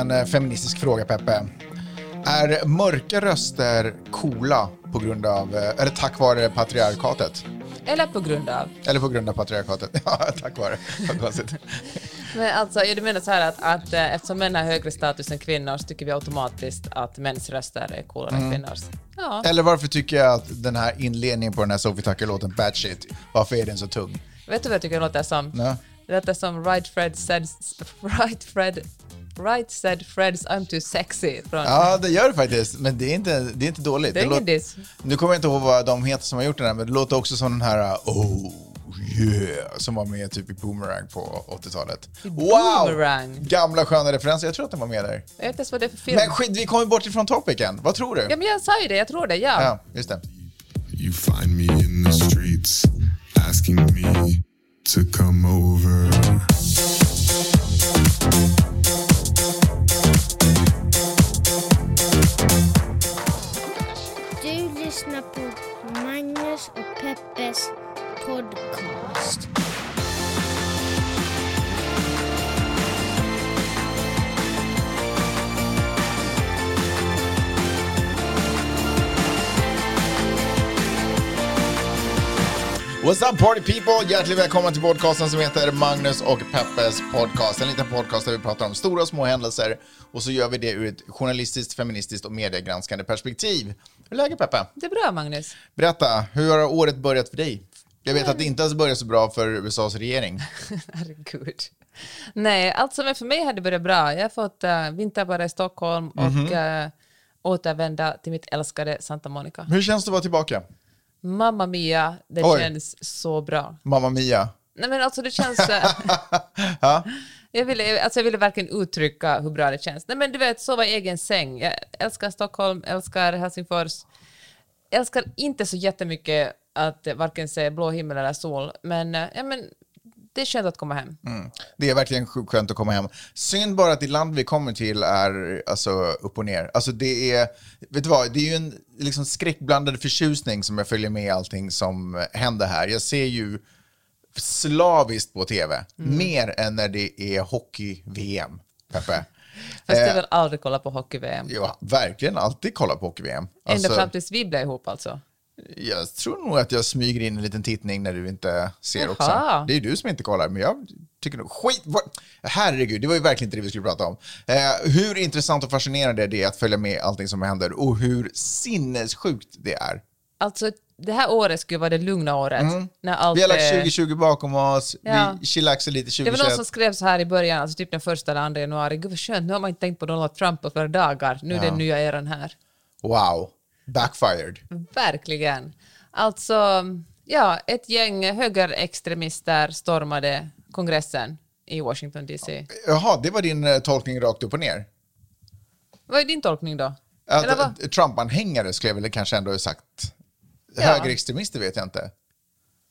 en eh, feministisk fråga, Peppe. Är mörka röster coola på grund av, eh, eller tack vare patriarkatet? Eller på grund av. Eller på grund av patriarkatet? Ja, tack vare. Vad konstigt. Men alltså, du menar så här att, att eh, eftersom män har högre status än kvinnor så tycker vi automatiskt att mäns röster är coolare än kvinnors. Ja. Eller varför tycker jag att den här inledningen på den här Sophie Tucker-låten Bad Shit, varför är den så tung? Vet du vad jag tycker det låter som? Ja. Det låter som Right Fred said, right Fred, right said Freds I'm too sexy. Från, Ja, det gör det faktiskt, men det är inte, det är inte dåligt. Det är ingen diss. Nu kommer jag inte ihåg vad de heter som har gjort den här, men det låter också som den här Oh yeah, som var med typ i Boomerang på 80-talet. Wow! Boomerang? Gamla sköna referenser, jag tror att den var med där. Jag vet inte ens vad det är för film. Men skit, vi kommer bort ifrån topicen. Vad tror du? Ja, men jag sa ju det, jag tror det, ja. Ja, just det. You find me in the streets, asking me to come over. Lyssnar på Magnus och Peppes podcast. What's up party people? Hjärtligt välkomna till podcasten som heter Magnus och Peppes podcast. En liten podcast där vi pratar om stora och små händelser och så gör vi det ur ett journalistiskt, feministiskt och mediegranskande perspektiv. Hur är läget Peppe? Det är bra, Magnus. Berätta, hur har året börjat för dig? Jag vet att det inte ens börjat så bra för USAs regering. Herregud. Nej, allt som är för mig hade börjat bra. Jag har fått uh, vinterbada i Stockholm och uh, återvända till mitt älskade Santa Monica. Hur känns det att vara tillbaka? Mamma Mia, det Oj. känns så bra. Mamma Mia. Nej men alltså det känns... eh, Ja jag, ville, alltså jag ville verkligen uttrycka hur bra det känns. Nej men du vet, sova i egen säng. Jag älskar Stockholm, älskar Helsingfors. Jag Älskar inte så jättemycket att varken se blå himmel eller sol, men, eh, ja, men det är skönt att komma hem. Mm. Det är verkligen sjukt skönt att komma hem. Synd bara att det land vi kommer till är alltså, upp och ner. Alltså det är, vet du vad, det är ju en liksom, skräckblandad förtjusning som jag följer med i allting som händer här. Jag ser ju slaviskt på tv, mer än när det är hockey-VM, Peppe. Fast jag Eh, vill aldrig kolla på hockey-VM. Har verkligen alltid kollat på hockey-VM. Ända Alltså, fram tills vi blev ihop alltså. jag tror nog att jag smyger in en liten tittning när du inte ser också. Jaha. Det är du som inte kollar, men jag tycker nog skit... vad- Herregud, det var ju verkligen inte det vi skulle prata om. Eh, hur intressant och fascinerande det är att följa med allting som händer och hur sinnessjukt det är. Alltså, det här året skulle vara det lugna året. När allt Mm. Vi har lagt är- 2020 bakom oss, Ja. vi chillaxar lite Det var någon 2021. som skrev så här i början, alltså typ den första eller andra januari, gud vad skönt, nu har man inte tänkt på Donald Trump på flera dagar, nu är den nya eran här. Wow, backfired. Verkligen. Alltså, ja, ett gäng högerextremister stormade kongressen i Washington DC. Jaha, det var din eh, tolkning rakt upp och ner? Vad är din tolkning då? Att, Trump-anhängare skulle jag väl kanske ändå ha sagt. Ja. Högerextremister vet jag inte.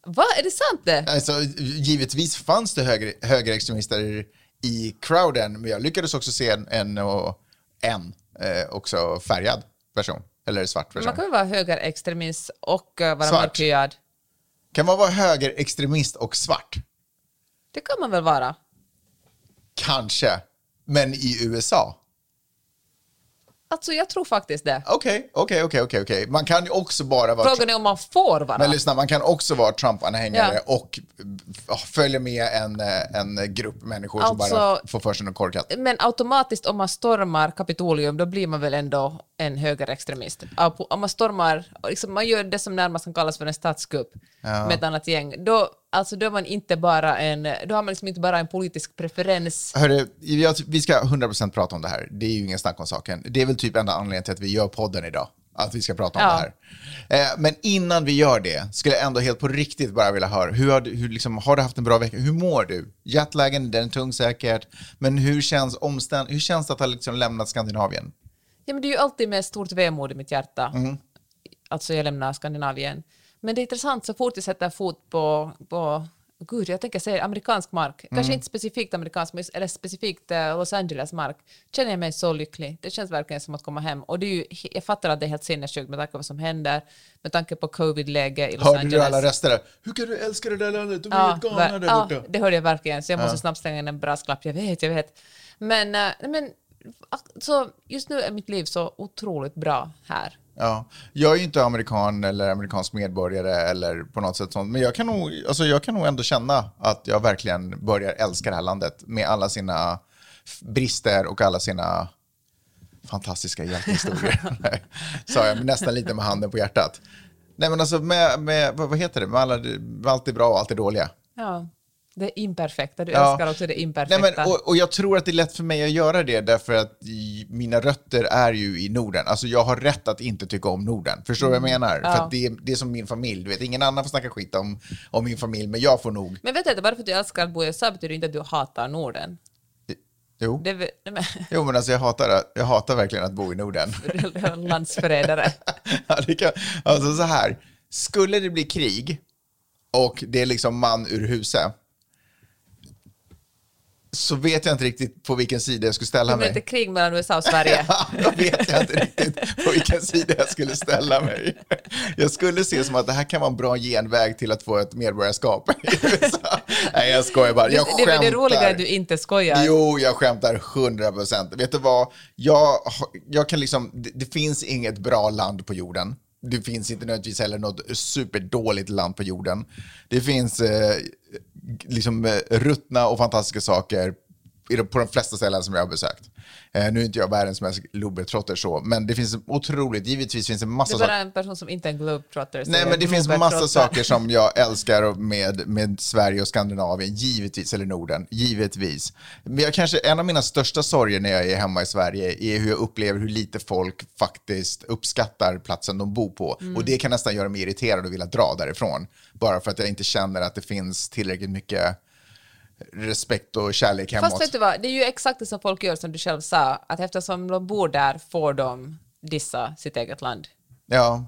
Va, är det sant det? Alltså, givetvis fanns det höger, högerextremister i crowden, men jag lyckades också se en, en, och en eh, också färgad person, eller svart person. Man kan väl vara högerextremist och eh, vara Svart. mörkhyad? Kan man vara högerextremist och svart? Det kan man väl vara? Kanske, men i USA? Alltså, jag tror faktiskt det. Okej, okej, okej, okej, okej. Man kan ju också bara vara... Frågan är om man får vara. Men lyssna, man kan också vara Trump-anhängare Ja. och följa med en, en grupp människor som Alltså- bara får för sig något korkat. Men automatiskt om man stormar Kapitolium, då blir man väl ändå en högerextremist. Om man stormar, liksom man gör det som närmast kan kallas för en statskupp med ett annat gäng, då, alltså, då är man inte bara en, då har man liksom inte bara en politisk preferens. Hörru, jag, vi ska 100% prata om det här. Det är ju ingen snack om saken. Det är väl typ enda anledningen till att vi gör podden idag. Att vi ska prata om Ja. det här. Eh, men innan vi gör det skulle jag ändå helt på riktigt bara vilja höra. Hur har, du, hur liksom, har du haft en bra vecka? Hur mår du? Jetlagen, den är tung säkert. Men hur känns, omständ, hur känns det att ha liksom lämnat Skandinavien? Ja, men det är ju alltid med stort vemod i mitt hjärta. Mm. Alltså jag lämnar Skandinavien. Men det är intressant, så fort jag sätter fot på, på Gud, jag tänker säga amerikansk mark. Mm. Kanske inte specifikt amerikansk, men- eller specifikt eh, Los Angeles mark. Känner jag mig så lycklig. Det känns verkligen som att komma hem. Och det är ju, jag fattar att det är helt sinnessjukt med tanke på vad som händer, med tanke på covid-läge i Los Hörde Angeles. du alla röster där? Hur kan du älska det där landet? De är Ja, helt galna ver- där ja, borta. det hörde jag verkligen, så jag måste snabbt slänga in en brasklapp. Jag vet, jag vet. Men, eh, men så just nu är mitt liv så otroligt bra här. Ja. Jag är ju inte amerikan eller amerikansk medborgare eller på något sätt sånt. Men jag kan, nog, alltså jag kan nog ändå känna att jag verkligen börjar älska det här landet med alla sina brister och alla sina fantastiska hjältehistorier. Sa jag nästan lite med handen på hjärtat. Nej men alltså med, med vad vad heter det, med, alla, med allt det bra och allt det dåliga. Ja, det imperfekta. Du Ja. älskar också det imperfekta. Nej, men, och, och jag tror att det är lätt för mig att göra det därför att i, mina rötter är ju i Norden. Alltså jag har rätt att inte tycka om Norden. Förstår du vad jag menar? Ja. För det, är- det är som min familj. Du vet, ingen annan får snacka skit om, om min familj, men jag får nog. Men vet du, bara för att du älskar att bo i USA betyder inte att du hatar Norden. Jo, Det nej, jo men alltså jag hatar, jag hatar verkligen att bo i Norden. men, landsförrädare. Ja, det kan, alltså så här, skulle det bli krig och det är liksom man ur huset så vet jag inte riktigt på vilken sida jag skulle ställa Det blir mig. inte krig mellan USA och Sverige. Då vet jag inte riktigt på vilken sida jag skulle ställa mig. Jag skulle se som att det här kan vara en bra genväg till att få ett medborgarskap i USA. Nej, jag skojar bara. Jag det är det roliga skämtar. att du inte skojar. Jo, jag skämtar 100 procent. Vet du vad? Jag, jag kan liksom, det, det finns inget bra land på jorden. Det finns inte nödvändigtvis heller något superdåligt land på jorden. Det finns eh, liksom eh, ruttna och fantastiska saker på de flesta ställen som jag har besökt. Eh, nu är inte jag världens mest globetrotter så, men det finns otroligt, givetvis finns det massa är saker. bara en person som inte är en globetrotter. Nej, men det finns massa saker som jag älskar med, med Sverige och Skandinavien, givetvis, eller Norden, givetvis. Men jag kanske, en av mina största sorger när jag är hemma i Sverige är hur jag upplever hur lite folk faktiskt uppskattar platsen de bor på. Mm. Och det kan nästan göra mig irriterad och vilja dra därifrån. Bara för att jag inte känner att det finns tillräckligt mycket respekt och kärlek hemåt. Fast vet du vad, det är ju exakt det som folk gör som du själv sa, att eftersom de bor där får de dissa sitt eget land. Ja,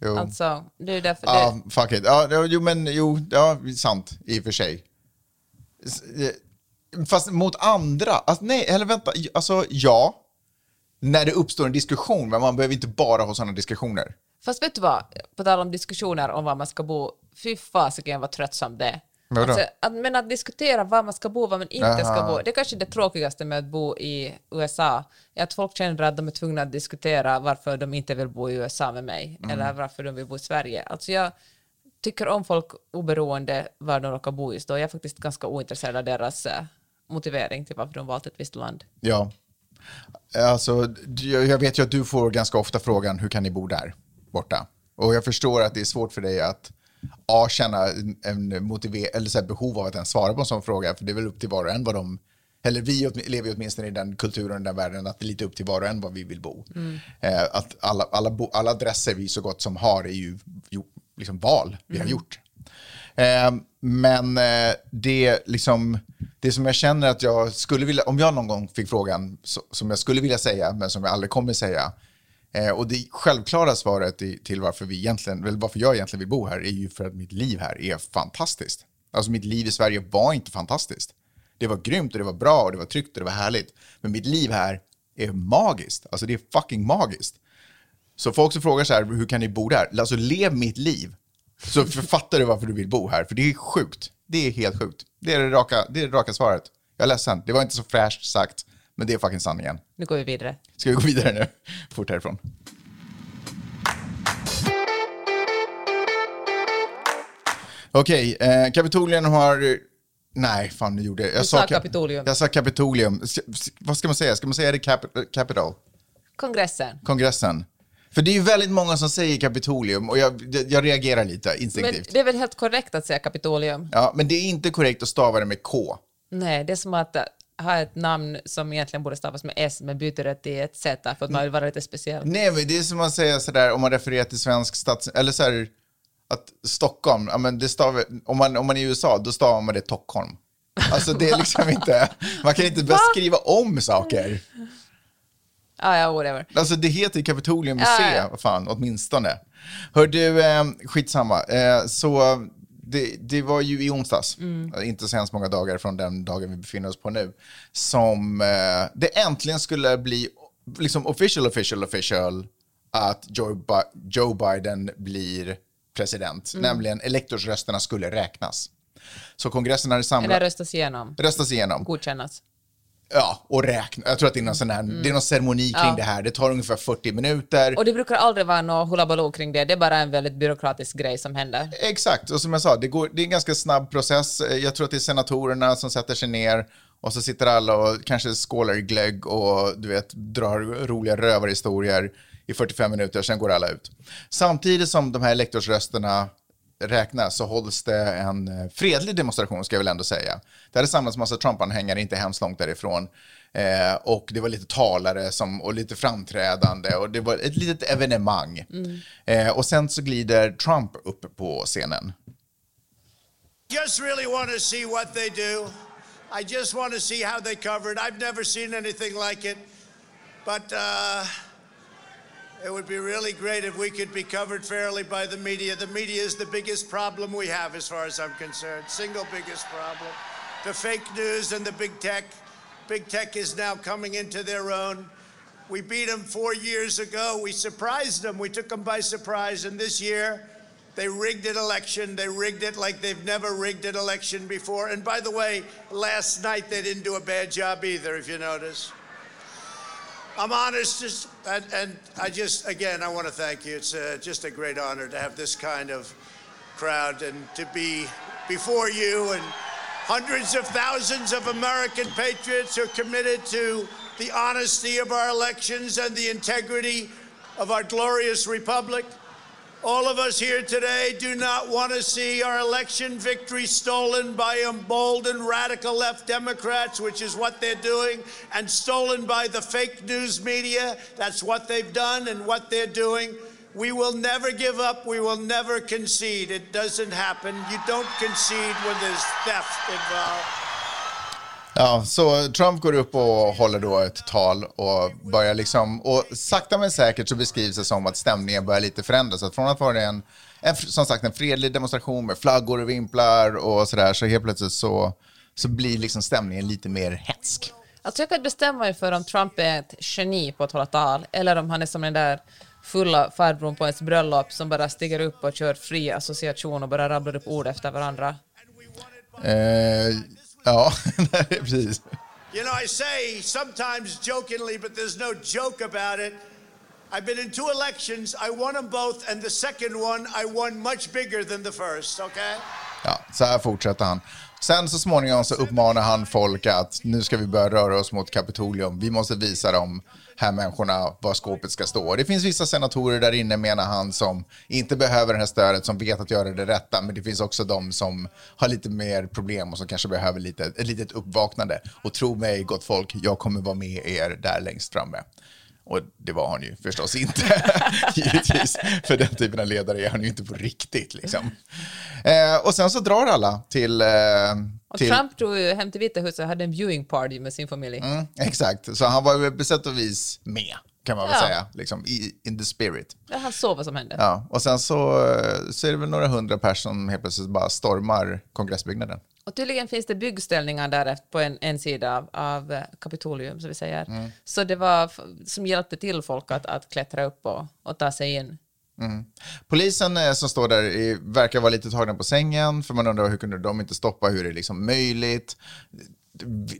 jo. Alltså, det är därför Ja, det... fuck it. Ja, jo, men jo, ja, sant i och för sig. Eh, Fast mot andra, alltså, nej, eller vänta, alltså ja, när det uppstår en diskussion, men man behöver inte bara ha sådana diskussioner. Fast vet du vad, på tal om diskussioner om var man ska bo, fy fasiken vad tröttsamt det är. Alltså, att, men att diskutera var man ska bo, var man inte ska Aha. bo, det är kanske det tråkigaste med att bo i USA, är att folk känner att de är tvungna att diskutera varför de inte vill bo i USA med mig, Mm. eller varför de vill bo i Sverige. Alltså jag tycker om folk oberoende var de råkar bo just då. Jag är faktiskt ganska ointresserad av deras eh, motivering till varför de valt ett visst land. Ja. Alltså, jag vet ju att du får ganska ofta frågan, hur kan ni bo där borta? Och jag förstår att det är svårt för dig att A, känna en- motiver- eller så här, behov av att ens svara på en sån fråga, för det är väl upp till var och en vad de eller vi lever ju åtminstone i den kulturen och den världen att det är lite upp till var och en var vi vill bo. Eh, att alla, alla, bo, alla adresser vi så gott som har är ju, ju liksom val vi har gjort. Eh, men eh, det, liksom, det som jag känner att jag skulle vilja, om jag någon gång fick frågan så, som jag skulle vilja säga, men som jag aldrig kommer säga, eh, och det självklara svaret i, till varför, vi egentligen, eller varför jag egentligen vill bo här är ju för att mitt liv här är fantastiskt. Alltså mitt liv i Sverige var inte fantastiskt. Det var grymt och det var bra och det var tryggt och det var härligt. Men mitt liv här är magiskt. Alltså det är fucking magiskt. Så folk som frågar så här, hur kan ni bo där? Alltså lev mitt liv. Så författar du varför du vill bo här. För det är sjukt. Det är helt sjukt. Det är det raka, det är det raka svaret. Jag är ledsen, det var inte så fräscht sagt. Men det är fucking sanningen. Nu går vi vidare. Ska vi gå vidare nu? Fort härifrån. Okej, eh, Kapitolien har... Nej, fan nu gjorde jag... jag Du sa ka- Kapitolium. Jag sa Kapitolium. Vad ska man säga? Ska man säga det Cap- Capital? Kongressen. Kongressen? För det är ju väldigt många som säger Kapitolium och jag, jag, reagerar lite Men instinktivt. det är väl helt korrekt att säga Kapitolium? Ja, men det är inte korrekt att stava det med K. Nej, det är som att äh, ha ett namn som egentligen borde stavas med S, men byter det till ett Z för att man vill vara lite speciell. Nej, men det är som att säga sådär om man refererar till svensk stats... Eller så här, att Stockholm, ja, men det stavar, om, man, om man är i USA, då stavar man det Stockholm. Alltså det är liksom inte... Man kan inte börja skriva om saker. Ah, ja, whatever. Alltså det heter Kapitolium med Ja, C, ja. vad fan, åtminstone. Hör du, eh, skitsamma. Eh, så det, det var ju i onsdags, inte så hemskt många dagar från den dagen vi befinner oss på nu, som eh, det äntligen skulle bli liksom official, official, official att Joe, Bi- Joe Biden blir president. Nämligen elektorsrösterna skulle räknas. Så kongressen hade samlat, Eller röstas igenom, röstas igenom. godkännas. Ja, och räkna. Jag tror att det är någon, sån här, det är någon ceremoni kring Ja. det här. Det tar ungefär 40 minuter. Och det brukar aldrig vara något hullabaloo kring det, det är bara en väldigt byråkratisk grej som händer. Exakt, och som jag sa, det, går, det är en ganska snabb process. Jag tror att det är senatorerna som sätter sig ner och så sitter alla och kanske skålar i glögg och du vet, drar roliga rövarhistorier i 45 minuter, sen går alla ut. Samtidigt som de här elektorsrösterna räknas så hålls det en eh, fredlig demonstration, ska jag väl ändå säga. Det hade samlats massa Trump-anhängare inte hemskt långt därifrån. Eh, och det var lite talare som, och lite framträdande och det var ett litet evenemang. Eh, och sen så glider Trump upp på scenen. just really want to see what they do. I just want to see how they cover it. I've never seen anything like it. But uh, it would be really great if we could be covered fairly by the media. The media is the biggest problem we have, as far as I'm concerned. Single biggest problem. The fake news and the big tech. Big tech is now coming into their own. We beat them four years ago. We surprised them. We took them by surprise. And this year, they rigged an election. They rigged it like they've never rigged an election before. And by the way, last night they didn't do a bad job either, if you notice. I'm honest, and, and I just, again, I want to thank you. It's uh, just a great honor to have this kind of crowd and to be before you and hundreds of thousands of American patriots who are committed to the honesty of our elections and the integrity of our glorious republic. All of us here today do not want to see our election victory stolen by emboldened radical left Democrats, which is what they're doing, and stolen by the fake news media. That's what they've done and what they're doing. We will never give up. We will never concede. It doesn't happen. You don't concede when there's theft involved. Ja, så Trump går upp och håller då ett tal och börjar liksom, och sakta men säkert så beskrivs det som att stämningen börjar lite förändras. Att från att vara en, en, som sagt, en fredlig demonstration med flaggor och vimplar och sådär, så helt plötsligt så, så blir liksom stämningen lite mer hetsk. Alltså jag kan bestämma mig för om Trump är ett geni på att hålla tal, eller om han är som den där fulla farbrorn på ett bröllop som bara stiger upp och kör fri association och bara rabblar upp ord efter varandra. Eh, ja, precis. You know, I say sometimes jokingly, but there's no joke about it. I've been in two elections. I won them both, and the second one I won much bigger than the first, okay? Ja, så här fortsätter han. Sen så småningom så uppmanar han folk att nu ska vi börja röra oss mot Kapitolium. Vi måste visa de här människorna var skåpet ska stå. Det finns vissa senatorer där inne, menar han, som inte behöver det här stödet, som vet att göra det rätta. Men det finns också de som har lite mer problem och som kanske behöver lite, ett litet uppvaknande. Och tro mig, gott folk, jag kommer vara med er där längst framme. Och det var han ju förstås inte, givetvis. För den typen av ledare är han ju inte på riktigt. Liksom. Eh, och sen så drar alla till... Eh, och till Trump drog ju hem till Vita huset och hade en viewing party med sin familj. mm, exakt, så han var ju på sätt och vis med, kan man väl Ja. säga. Liksom, i, in the spirit. Ja, han såg vad som hände. Ja, och sen så, eh, så är det väl några hundra personer som helt plötsligt bara stormar kongressbyggnaden. Och tydligen finns det byggställningar där på en, en sida av, av eh, Kapitolium, som vi säger. Mm. Så det var som hjälpte till folk att, att klättra upp och, och ta sig in. Polisen eh, som står där verkar vara lite tagna på sängen, för man undrar hur kunde de inte stoppa, hur är det liksom möjligt?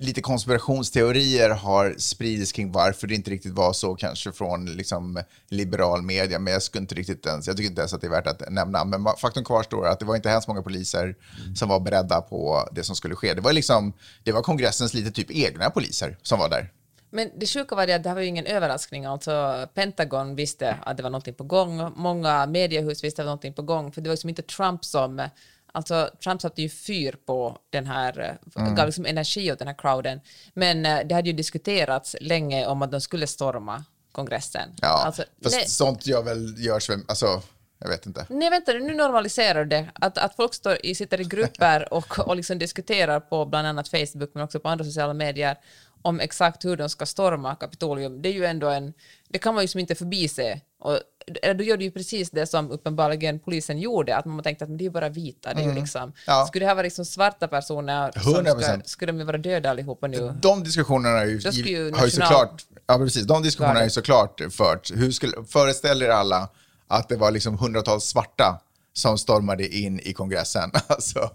Lite konspirationsteorier har spridits kring varför det inte riktigt var så, kanske från liksom liberal media, men jag skulle inte riktigt ens, jag tycker inte ens att det är värt att nämna. Men faktum kvarstår att det var inte hemskt många poliser som var beredda på det som skulle ske. Det var liksom, det var kongressens lite typ egna poliser som var där. Men det sjuka var det att det här var ju ingen överraskning. Alltså, Pentagon visste att det var någonting på gång. Många mediehus visste att det var någonting på gång. För det var liksom inte Trump som... Alltså, Trump satte ju fyr på den här, Mm. gav liksom energi åt den här crowden. Men eh, det hade ju diskuterats länge om att de skulle storma kongressen. Ja, Alltså, fast nej, sånt gör väl, görs väl, alltså, Jag vet inte. Nej, vänta nu normaliserar du det. Att, att folk står i, sitter i grupper och, och liksom diskuterar på bland annat Facebook, men också på andra sociala medier, om exakt hur de ska storma Kapitolium. Det är ju ändå en... Det kan man ju som inte förbise. Och, då gör du ju precis det som uppenbarligen polisen gjorde, att man tänkte att men det är ju bara vita. Det är ju liksom, Mm. Ja. Skulle det här vara liksom svarta personer, som 100%. ska, skulle de ju vara döda allihopa nu? De diskussionerna är ju, ju har ju såklart, ja precis, de diskussionerna är ju såklart fört. Hur skulle, föreställ er alla att det var liksom hundratals svarta som stormade in i kongressen. Alltså,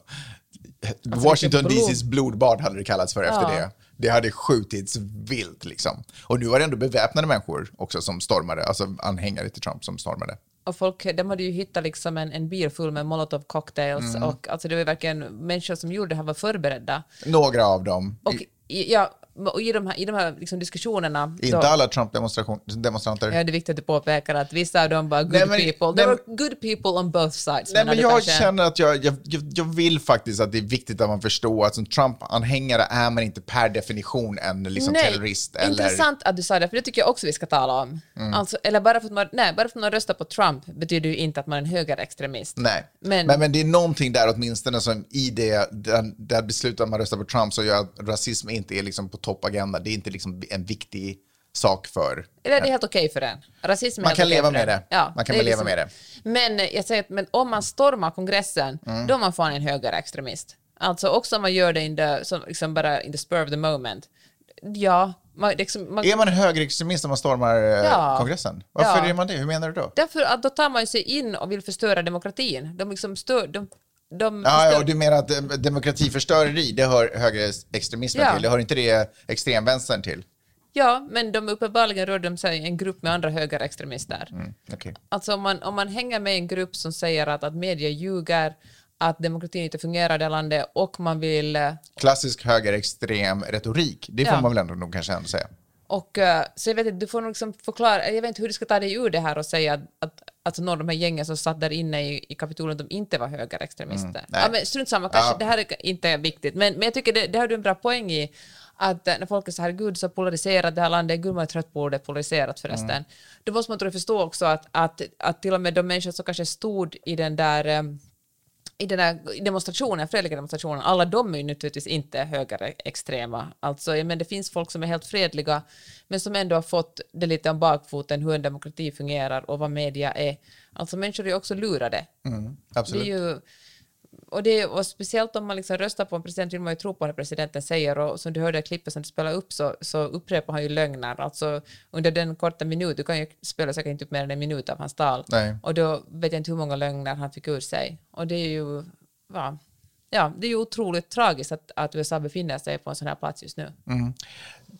Washington vilket blod. DCs blodbad hade det kallats för efter Ja. det. Det hade skjutits vilt liksom. Och nu var det ändå beväpnade människor också som stormade, alltså anhängare till Trump som stormade. Och folk, de hade ju hittat liksom en, en bil full med molotov cocktails Mm. och alltså det var verkligen människor som gjorde det här var förberedda. Några av dem, Och ja, och i de här, i de här liksom diskussionerna... inte då- alla Trump-demonstranter. Ja, det är viktigt att du påpekar att vissa av dem var good Nej, men- people. nej, There were good people on both sides. Nej, men jag kanske- känner att jag, jag, jag, jag vill faktiskt att det är viktigt att man förstår att som Trump-anhängare är man inte per definition en liksom Nej, terrorist. Eller, intressant att du sa det, för det tycker jag också vi ska tala om. Mm. Alltså, eller bara för, att man, nej, bara för att man röstar på Trump betyder ju inte att man är en högerextremist. Nej, Men- men, men, det är någonting där åtminstone som i det, där, där beslutet att man röstar på Trump så gör att rasism inte är liksom på toppagendan. Det är inte liksom en viktig sak för... Eller är det helt okej för en? Rasism är Man kan leva med det. Ja, Man kan är väl leva med det. Men jag säger att men om man stormar kongressen, Mm. då är man fan en högerextremist. Alltså också om man gör det in the, som, liksom bara in the spur of the moment. Ja, man, liksom, man, Är man en högerextremist om man stormar eh, Ja. kongressen? Varför Ja. är man det? Hur menar du då? Därför att då tar man sig in och vill förstöra demokratin. De liksom stör, de, de Ja, ja, och du menar att eh, demokratiförstöreri, det hör högerextremismen Ja. till? Det hör inte det extremvänstern till? ja, men de uppenbarligen rör de sig i en grupp med andra högerextremister. Mm, okej. Alltså om man, om man hänger med en grupp som säger att, att media ljuger, att demokratin inte fungerar i det landet och man vill... eh, Klassisk högerextrem retorik, det får Ja. man väl ändå nog kanske ändå säga. Och, eh, så jag vet inte, du får nog liksom förklara, jag vet inte hur du ska ta dig ur det här och säga att, att alltså några av de här gängen som satt där inne i, i Kapitolen, de inte var högerextremister. Mm, nej. ja, men strunt samma, kanske, Ja. det här är inte viktigt, men, men jag tycker det, det har du en bra poäng i, att eh, när folk är så här, gud så polariserat det här landet, gud man är trött på ordet polariserat förresten, Mm. då måste man tror jag förstå också att, att, att till och med de människor som kanske stod i den där eh, i den här demonstrationen, fredliga demonstrationen, alla de är ju naturligtvis inte högerextrema. Alltså, men det finns folk som är helt fredliga, men som ändå har fått det lite om bakfoten hur en demokrati fungerar och vad media är. Alltså människor är ju också lurade. Mm, Det absolut. är ju, och, det, och speciellt om man liksom röstar på en president vill man ju tro på vad presidenten säger och som du hörde i klippet som du spelade upp så, så upprepar han ju lögner. Alltså under den korta minut, du kan ju spela säkert inte upp mer än en minut av hans tal. Nej. Och då vet jag inte hur många lögner han fick ur sig. Och det är ju, ja, ja det är ju otroligt tragiskt att, att USA befinner sig på en sån här plats just nu.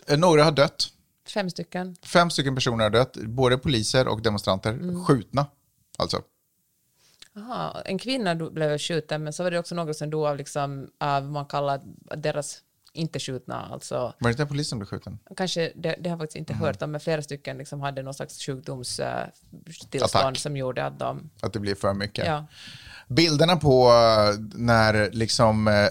Eh, Några har dött. Fem stycken. Fem stycken personer har dött, både poliser och demonstranter, Mm. skjutna. Alltså. Aha, en kvinna blev skjuten, men så var det också några som dog av, liksom, av vad man kallar deras inte skjutna, alltså Var det inte polisen som blev skjuten? kanske, det, det har jag faktiskt inte hört om, men flera stycken liksom hade någon slags sjukdomstillstånd Attack. som gjorde att de... Att det blir för mycket? Ja. Bilderna på eh, när liksom eh,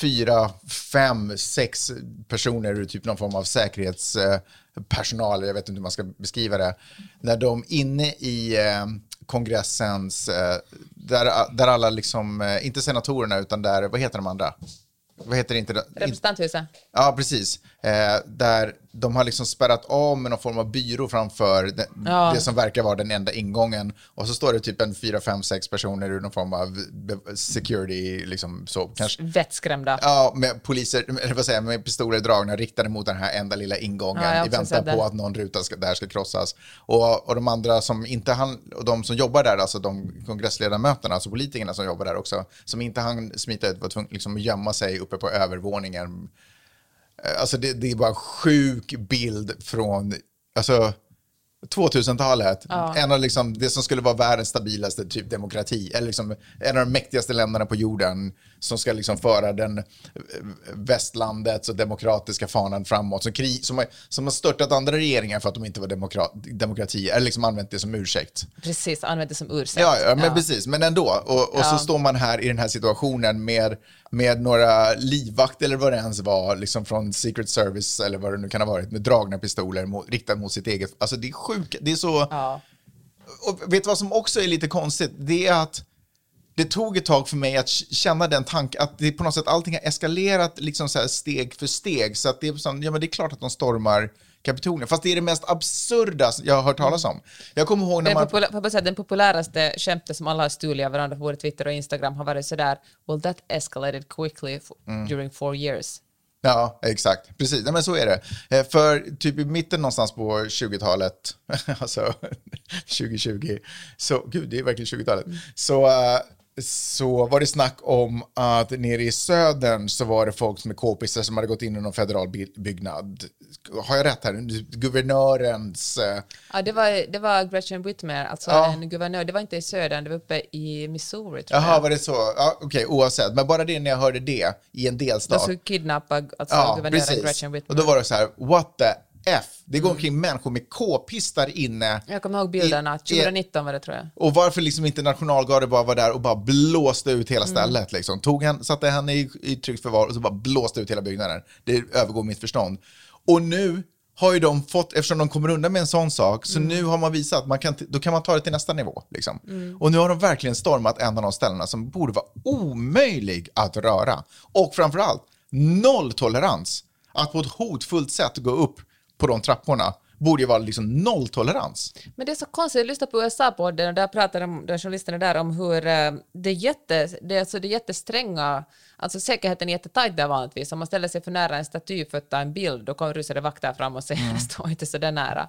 fyra, fem, sex personer ur typ någon form av säkerhetspersonal, jag vet inte hur man ska beskriva det, när de inne i eh, kongressens, eh, där, där alla liksom, eh, inte senatorerna utan där, vad heter de andra? Vad heter det inte? Representanthuset. Ja, precis. Eh, där de har liksom spärrat av med någon form av byrå framför det, Ja. det som verkar vara den enda ingången. Och så står det typ en fyra, fem, sex personer ur någon form av be- security, liksom så. Kanske, Vettskrämda. ja, med poliser, eller vad säger jag, med pistoler dragna riktade mot den här enda lilla ingången Ja, i väntan på att någon ruta ska, där ska krossas. Och, och de andra som inte han, och de som jobbar där, alltså de kongressledamöterna, alltså politikerna som jobbar där också, som inte han smita ut var tvungna liksom, gömma sig uppe på övervåningen Eh, Alltså det, det är bara en sjuk bild från alltså, 2000-talet. En av liksom, det som skulle vara världens stabilaste typ demokrati. Eller liksom en av de mäktigaste länderna på jorden som ska liksom föra den eh, västlandets och demokratiska fanan framåt. Som, kri, som, har, som har störtat andra regeringar för att de inte var demokrat, demokrati. Eller liksom använt det som ursäkt. Precis, använt det som ursäkt. Ja, ja men precis. Men ändå. Och, och Ja. så står man här i den här situationen med, med några livvakter eller vad det ens var, liksom från Secret Service eller vad det nu kan ha varit, med dragna pistoler mot, riktade mot sitt eget. Alltså det är sjukt. Det är så... Ja. Och vet du vad som också är lite konstigt? Det är att det tog ett tag för mig att känna den tanken att det på något sätt allting har eskalerat liksom så här steg för steg. Så att det är, som, ja, men det är klart att de stormar Kapitolium. Fast det är det mest absurda jag har hört talas om. Jag kommer ihåg när Den, man... popula- säga, den populäraste skämtet som alla har stulit av varandra på både Twitter och Instagram har varit sådär “Well that escalated quickly Mm. during four years”. Ja, exakt. Precis, Nej, men så är det. Eh, För typ i mitten någonstans på 20-talet, alltså 2020, så, gud det är verkligen 20-talet, så, eh, så var det snack om att nere i södern så var det folk som är k-pistar som hade gått in i någon federal by- byggnad. Har jag rätt här? Guvernörens... eh, Ja, det, var, det var Gretchen Whitmer, alltså Ja. en guvernör. Det var inte i södern, det var uppe i Missouri tror Jaha, jag. var det så? Ja, Okej, oavsett. Men bara det när jag hörde det i en De delstat. skulle kidnappa alltså, Ja, guvernören precis. Gretchen Och Whitmer. då var det så här, what the F? Det går omkring människor med k-pistar inne. Jag kommer ihåg bilderna, I- 2019 var det tror jag. Och varför liksom inte nationalgardet bara var där och bara blåste ut Mm. hela stället liksom. Tog han, satte henne i, i tryggt förvar och så bara blåste ut hela byggnaden. Det övergår mitt förstånd. Och nu har ju de fått, eftersom de kommer undan med en sån sak, så Mm. nu har man visat att man kan, då kan man ta det till nästa nivå. Liksom. Och nu har de verkligen stormat en av de ställena som borde vara omöjlig att röra. Och framförallt, noll tolerans. Att på ett hotfullt sätt gå upp på de trapporna borde ju vara liksom nolltolerans. Men det är så konstigt, jag lyssnade på USA-podden och där pratade de, de journalisterna där om hur eh, det är, jätte, det är, alltså det är jättestränga, alltså säkerheten är jättetajt där vanligtvis. Om man ställer sig för nära en staty för att ta en bild, då kommer rusade vakter fram och säger stå inte så där nära.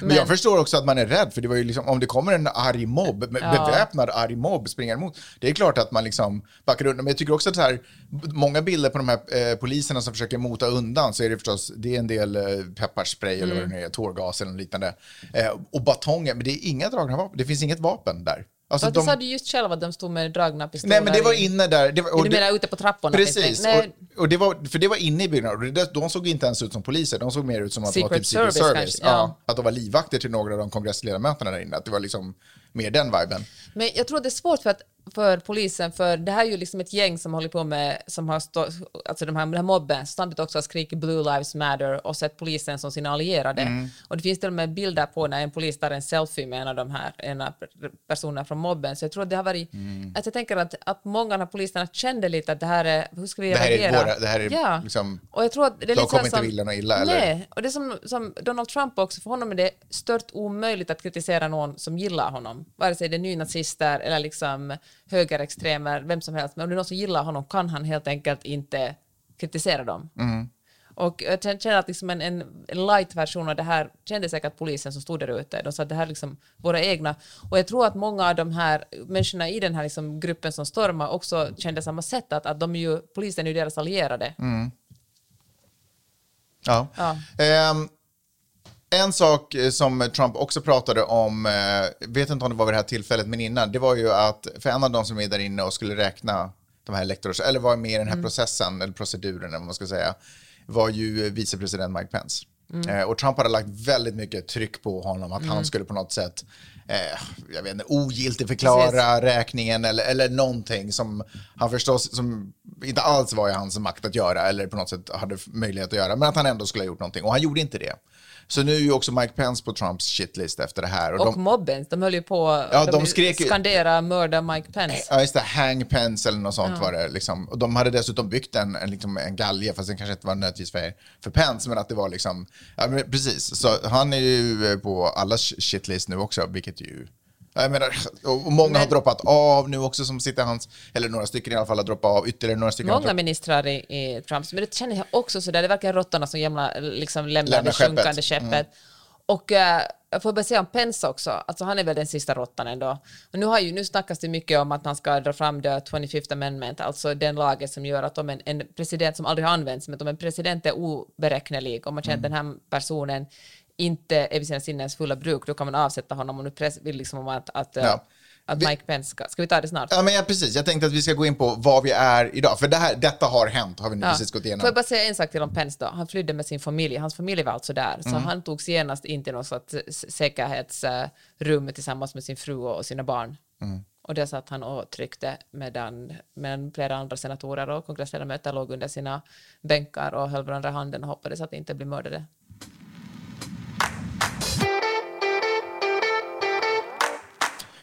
Men, jag förstår också att man är rädd, för det var ju liksom, om det kommer en arg mobb, be- beväpnad arg mobb springer emot, det är klart att man liksom backar undan. Men jag tycker också att så här, många bilder på de här eh, poliserna som försöker mota undan, så är det förstås, det är en del eh, pepparspray eller vad det nu är, tårgas eller liknande. Eh, och batonger, men det är inga dragna vapen, det finns inget vapen där. Alltså, de- du sa du just själv att de stod med dragna pistoler. Nej, men det var inne där. Det var, Är du menar ute på trapporna? Precis, Nej. och, och det var, för det var inne i byggnaden. Och de såg inte ens ut som poliser, de såg mer ut som att det var Secret typ Secret Service Service. ja. Ja, att de var livvakter till några av de kongressledamöterna där inne. Att det var liksom mer den viben. Men jag tror det är svårt för, att, för polisen, för det här är ju liksom ett gäng som håller på med, som har stå, alltså de här, den här mobben, som samtidigt också har skrikit Blue Lives Matter och sett polisen som sina allierade. Mm. Och det finns till och med bilder på när en polis tar en selfie med en av de här en av personerna från mobben. Så jag tror att det har varit, Mm. att jag tänker att, att många av poliserna kände lite att det här är, hur ska vi Det här är reagera? våra- det här är ja. liksom- och jag tror att det är de kommer inte vilja något illa, eller? Nej, och det är som, som Donald Trump också, för honom är det stört omöjligt att kritisera någon som gillar honom. Vare sig det är nynazister eller liksom högerextremer, vem som helst. Men om det är någon som gillar honom kan han helt enkelt inte kritisera dem. Mm. Och jag känner att liksom en, en, en light-version av det här kände säkert polisen som stod där ute. De sa att det här är liksom våra egna. Och jag tror att många av de här människorna i den här liksom gruppen som stormar också kände samma sätt, att, att de ju, polisen är ju deras allierade. Ja. Ja. Ehm, en sak eh, som Trump också pratade om, eh, vet inte om det var vid det här tillfället, men innan, det var ju att för en av de som är där inne och skulle räkna de här elektors, eller var med i den här processen, eller proceduren, eller vad man ska säga, var ju vicepresident Mike Pence. Eh, och Trump hade lagt väldigt mycket tryck på honom att han skulle på något sätt, eh, jag vet inte, ogiltigförklara räkningen eller, eller någonting som han förstås, som inte alls var i hans makt att göra eller på något sätt hade möjlighet att göra, men att han ändå skulle ha gjort någonting. Och han gjorde inte det. Så nu är ju också Mike Pence på Trumps shitlist efter det här. Och Och de, mobben, de höll ju på Ja, de de skrek skandera mörda Mike Pence. Ja, just det. Hang Pence eller något sånt var det. Liksom. Och de hade dessutom byggt en, en, liksom, en galge, fast den kanske inte var nödvändigtvis för, för Pence, men att det var liksom... Ja, men precis. Så han är ju eh, på allas shitlist nu också, vilket ju... Jag menar, och många har droppat av nu också som sitter hans, eller några stycken i alla fall har droppat av, ytterligare några stycken Många ministrar i, i Trumps, men det känner jag också så där, det verkar råttorna som jämla, liksom lämnar det skeppet. Mm. sjunkande skeppet. Och eh, jag får bara säga om Pence också, alltså han är väl den sista råttan ändå. Och nu, har ju, nu snackas det mycket om att han ska dra fram the 25th amendment, alltså den lagen som gör att om en, en president som aldrig har använts, men om en president är oberäknelig, om man känner att den här personen inte är vid sina sinnens fulla bruk, då kan man avsätta honom och nu press, vill liksom om att, att, eh, Ja. att Vi- Mike Pence ska... Ska vi ta det snart? Ja, men ja, precis. Jag tänkte att vi ska gå in på vad vi är idag. För det här, detta har hänt, har vi nu Ja. precis gått igenom. Får jag bara säga en sak till om Pence då? Han flydde med sin familj. Hans familj var alltså där. Så han togs genast in till något sorts s- säkerhetsrum tillsammans med sin fru och sina barn. Och där satt han och tryckte medan, medan flera andra senatorer och kongressledamöter låg under sina bänkar och höll varandra i handen och hoppades att inte bli mördade.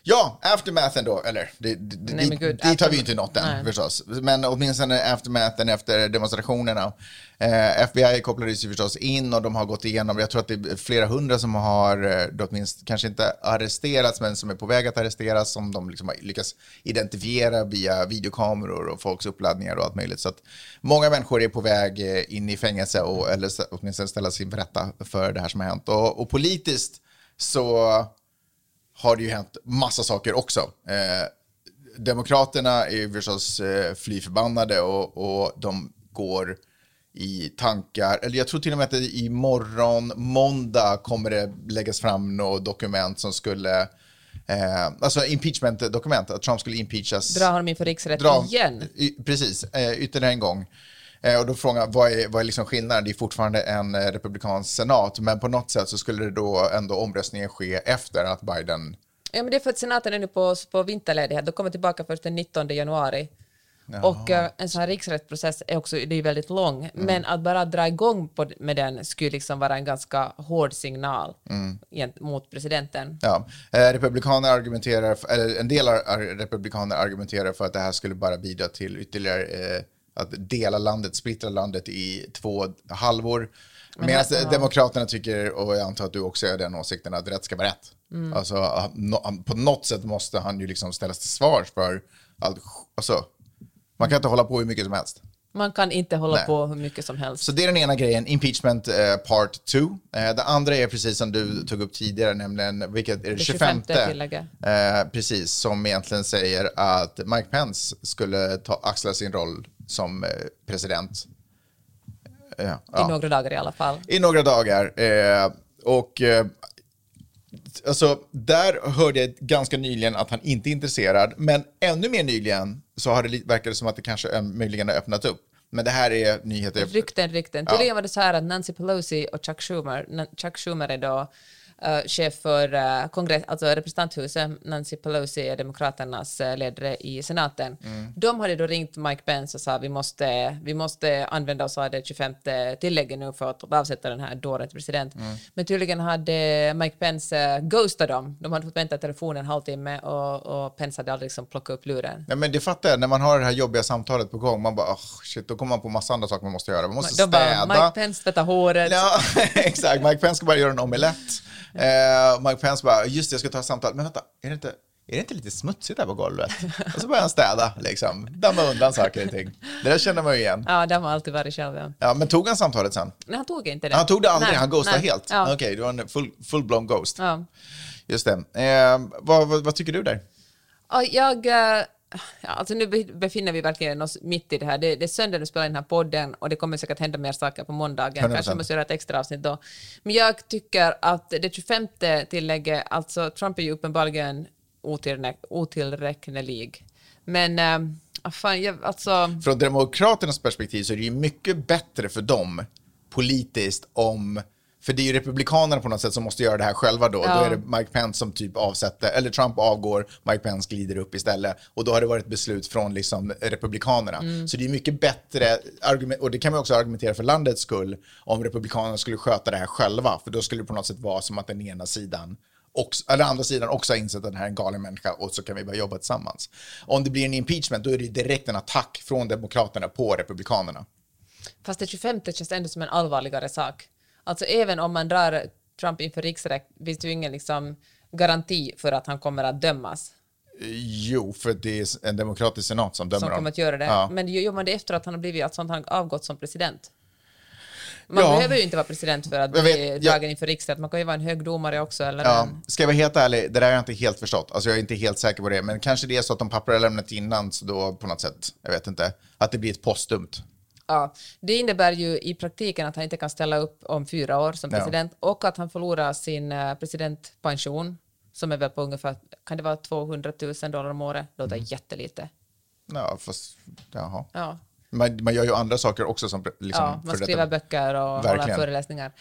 Ja, aftermathen då, eller det, det, Nej, dit, gud, dit har vi ju inte nått än Nej. förstås. Men åtminstone aftermathen efter demonstrationerna. Eh, FBI kopplades ju förstås in och de har gått igenom, jag tror att det är flera hundra som har, eh, då åtminstone kanske inte arresterats, men som är på väg att arresteras, som de liksom har lyckats identifiera via videokameror och folks uppladdningar och allt möjligt. Så att många människor är på väg eh, in i fängelse och, eller åtminstone ställas inför rätta för det här som har hänt. Och, och politiskt så har det ju hänt massa saker också. Eh, Demokraterna är ju förstås eh, fly förbannade och, och de går i tankar, eller jag tror till och med att det imorgon, måndag, kommer det läggas fram något dokument som skulle, eh, alltså impeachment-dokument, att Trump skulle impeachas. Dra honom inför riksrätt Dra- igen. Y, precis, eh, ytterligare en gång. Eh, och då frågar vad är, vad är liksom skillnaden? Det är fortfarande en eh, republikansk senat, men på något sätt så skulle det då ändå omröstningen ske efter att Biden Ja, men det är för att senaten är nu på, på vinterledighet. De kommer tillbaka först den 19 januari. Och eh, en sån här riksrättsprocess är också det är väldigt lång, Mm. men att bara dra igång på, med den skulle liksom vara en ganska hård signal Mm. mot presidenten. Ja, eh, republikaner argumenterar, för, eller en del republikaner argumenterar för att det här skulle bara bidra till ytterligare eh, att dela landet, splittra landet i två halvor. Men Medan ja. demokraterna tycker, och jag antar att du också är den åsikten, att rätt ska vara rätt. Mm. Alltså, på något sätt måste han ju liksom ställas till svars för allt. Alltså, man kan inte hålla på hur mycket som helst. Man kan inte hålla Nej. på hur mycket som helst. Så det är den ena grejen, impeachment eh, part 2. Eh, det andra är precis som du tog upp tidigare, nämligen vilket är det, Det 25 25 tillägget. eh, precis, som egentligen säger att Mike Pence skulle ta, axla sin roll som president. I ja, några dagar i alla fall. I några dagar. Och alltså, där hörde jag ganska nyligen att han inte är intresserad, men ännu mer nyligen så har det verkar det som att det kanske möjligen har öppnat upp. Men det här är nyheter. Rykten, rykten. Ja. Tydligen var det så här att Nancy Pelosi och Chuck Schumer, Chuck Schumer är då eh, chef för uh, kongress, alltså representanthuset, Nancy Pelosi är demokraternas uh, ledare i senaten. Mm. De hade då ringt Mike Pence och sa vi måste, vi måste använda oss av det 25 tillägget nu för att avsätta den här dåren till president. Mm. Men tydligen hade Mike Pence uh, ghostat dem. De hade fått vänta i telefon en halvtimme och, och Pence hade aldrig liksom plockat upp luren. Ja, men det fattar jag, när man har det här jobbiga samtalet på gång, man bara, oh, shit, då kommer man på massa andra saker man måste göra. Man måste De bara, städa. Mike Pence tvättar håret. Ja, exakt. Mike Pence ska bara göra en omelett. Eh, Mike Pence bara, just det, jag ska ta ett samtal. Men vänta, är det inte, är det inte lite smutsigt där på golvet? Och så börjar han städa, liksom. Damma undan saker och ting. Det där känner man ju igen. Ja, de har alltid varit själv. Ja. Ja, men tog han samtalet sen? Nej, han tog inte det. Han tog det aldrig, Nej, han ghostade nej. helt? Ja. Okej, det var en full, full-blown ghost. Ja. Just det. Eh, vad, vad, vad tycker du där? Ja, jag... Ja, alltså nu be- befinner vi verkligen oss mitt i det här. Det, det är söndag du spelar in den här podden och det kommer säkert hända mer saker på måndagen. 100%. Kanske måste göra ett extra avsnitt då. Men jag tycker att det 25 tillägget, alltså Trump är ju uppenbarligen otillräk- otillräknelig. Men, äh, fan, jag, alltså... Från Demokraternas perspektiv så är det ju mycket bättre för dem politiskt om för det är ju Republikanerna på något sätt som måste göra det här själva då. Då Ja. är det Mike Pence som typ avsätter, eller Trump avgår, Mike Pence glider upp istället. Och då har det varit beslut från liksom Republikanerna. Mm. Så det är mycket bättre, och det kan man också argumentera för landets skull, om Republikanerna skulle sköta det här själva. För då skulle det på något sätt vara som att den ena sidan också, eller andra sidan också har insett att den här är en galen människa och så kan vi börja jobba tillsammans. Om det blir en impeachment då är det direkt en attack från Demokraterna på Republikanerna. Fast det 25 känns ändå som en allvarligare sak. Alltså även om man drar Trump inför riksrätt finns det ju ingen liksom, garanti för att han kommer att dömas. Jo, för det är en demokratisk senat som dömer som dem. kommer att göra det. Ja. Men gör man det efter att han har blivit, alltså att han har avgått som president? Man Ja. behöver ju inte vara president för att Jag bli vet, jag- dragen inför riksrätt. Man kan ju vara en hög domare också. Eller Ja, en, ska jag vara helt ärlig, det där har jag inte helt förstått. Alltså jag är inte helt säker på det, men kanske det är så att de papper har lämnat innan, så då på något sätt, jag vet inte, att det blir ett postumt. Ja. Det innebär ju i praktiken att han inte kan ställa upp om fyra år som Ja. president och att han förlorar sin eh, presidentpension som är väl på ungefär, kan det vara 200 000 dollar om året? Det låter Mm. jättelite. Ja, fast, jaha. Ja. Man, man gör ju andra saker också som liksom, ja, man skriver böcker och håller Verkligen. föreläsningar.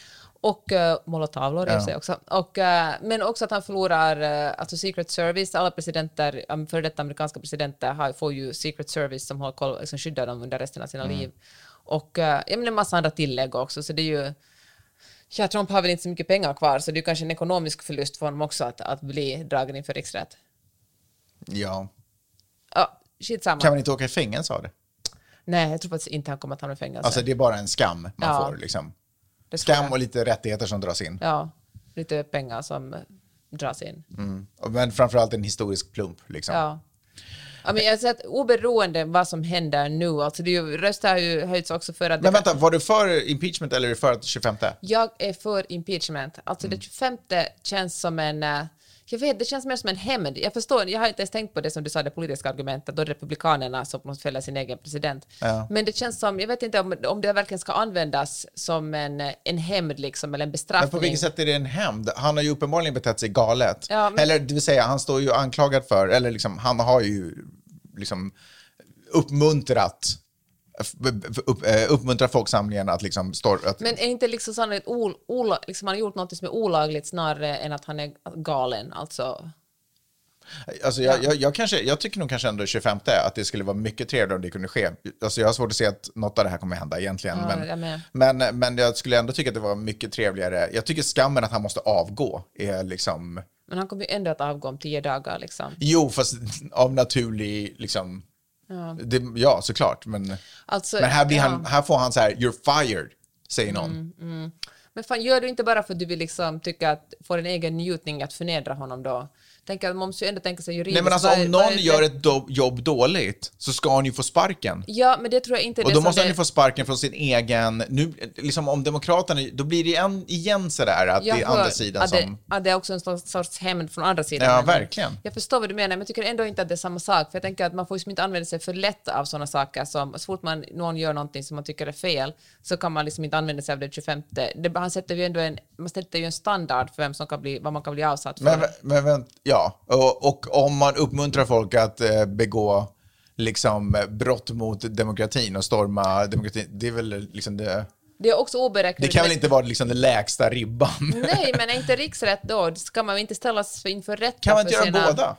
Och uh, målar tavlor Ja. sig också. Och, eh, men också att han förlorar uh, alltså Secret Service. Alla presidenter, um, före detta amerikanska presidenter har, får ju Secret Service som, håller koll, som skyddar dem under resten av sina Mm. liv. Och uh, en massa andra tillägg också. Så det är ju... Ja, Trump har väl inte så mycket pengar kvar, så det är kanske en ekonomisk förlust för honom också att, att bli dragen inför riksrätt. Ja. Ja, skitsamma. Kan man inte åka i fängelse av det? Nej, jag tror faktiskt inte han kommer att hamna i fängelse. Alltså det är bara en skam man Ja. får. Liksom. Skam och lite rättigheter som dras in. Ja, lite pengar som eh, dras in. Men framförallt en historisk plump. Liksom. Ja. Ja, men jag säger att oberoende vad som händer nu, alltså det är ju, röster har ju höjts också för att... Men vänta, var du för impeachment eller är du för att 25? Jag är för impeachment. Alltså det 25 känns som en... Jag vet, det känns mer som en hämnd. Jag förstår, jag har inte ens tänkt på det som du sa, det politiska argumentet, då republikanerna som måste fälla sin egen president. Ja. Men det känns som, jag vet inte om, om det verkligen ska användas som en, en hämnd liksom, eller en bestraffning. Men på vilket sätt är det en hämnd? Han har ju uppenbarligen betett sig galet. Ja, men- Eller det vill säga, han står ju anklagad för, eller liksom, han har ju liksom uppmuntrat upp, eh, uppmuntrat folksamlingen att liksom stå, att, Men är inte liksom sannolikt ol, liksom han har gjort något som är olagligt snarare än att han är galen? Alltså, Alltså jag, jag, jag, kanske, jag tycker nog kanske ändå 25 att det skulle vara mycket trevligare om det kunde ske. Alltså jag har svårt att se att något av det här kommer hända egentligen. Ja, jag men, med. men, men jag skulle ändå tycka att det var mycket trevligare. Jag tycker skammen att han måste avgå är liksom... men han kommer ju ändå att avgå om tio dagar. Liksom. Jo, fast av naturlig... Liksom, ja. Det, ja, såklart. Men, Alltså, men här, blir ja. han, här får han så här, you're fired, säger någon. Men fan, gör du inte bara för att du vill liksom tycka att få en egen njutning att förnedra honom då? Tänk att man måste ju ändå tänka sig juridiskt. Nej, men alltså om någon är gör ett do- jobb dåligt så ska han ju få sparken. Ja, men det tror jag inte Och då måste han ju få sparken från sin egen, nu, liksom om Demokraterna, då blir det igen, igen sådär att Jag det är andra sidan att det, som... att det är också en sorts, sorts hämnd från andra sidan. Ja, verkligen. Jag förstår vad du menar, men jag tycker ändå inte att det är samma sak. För jag tänker att man får ju inte använda sig för lätt av sådana saker som så fort man, någon gör någonting som man tycker är fel så kan man liksom inte använda sig av det 25. Det, han sätter ju ändå en, man sätter ju en standard för vem som kan bli, vad man kan bli avsatt för. Men, men, men ja, och, och om man uppmuntrar folk att eh, begå liksom brott mot demokratin och storma demokratin, det är väl liksom det... det är också Det oberäkneligt. kan väl inte vara liksom den lägsta ribban? Nej, men är inte riksrätt då? Ska man inte ställas inför rätta Kan man inte göra sina- båda?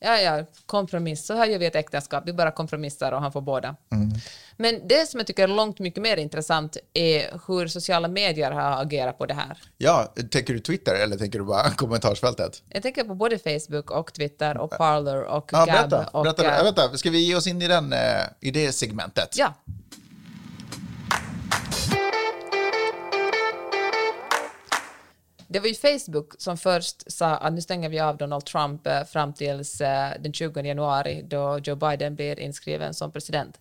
Ja, ja, kompromiss. Så här gör vi ett äktenskap. Vi bara kompromissar och han får båda. Mm. Men det som jag tycker är långt mycket mer intressant är hur sociala medier har agerat på det här. Ja, tänker du Twitter eller tänker du bara kommentarsfältet? Jag tänker på både Facebook och Twitter och Parler och Ja, Gab. berätta. och, berätta, eh, vänta, ska vi ge oss in i, den, eh, i det segmentet? Ja. Det var ju Facebook som först sa att nu stänger vi av Donald Trump eh, fram tills eh, den 20 januari då Joe Biden blir inskriven som president.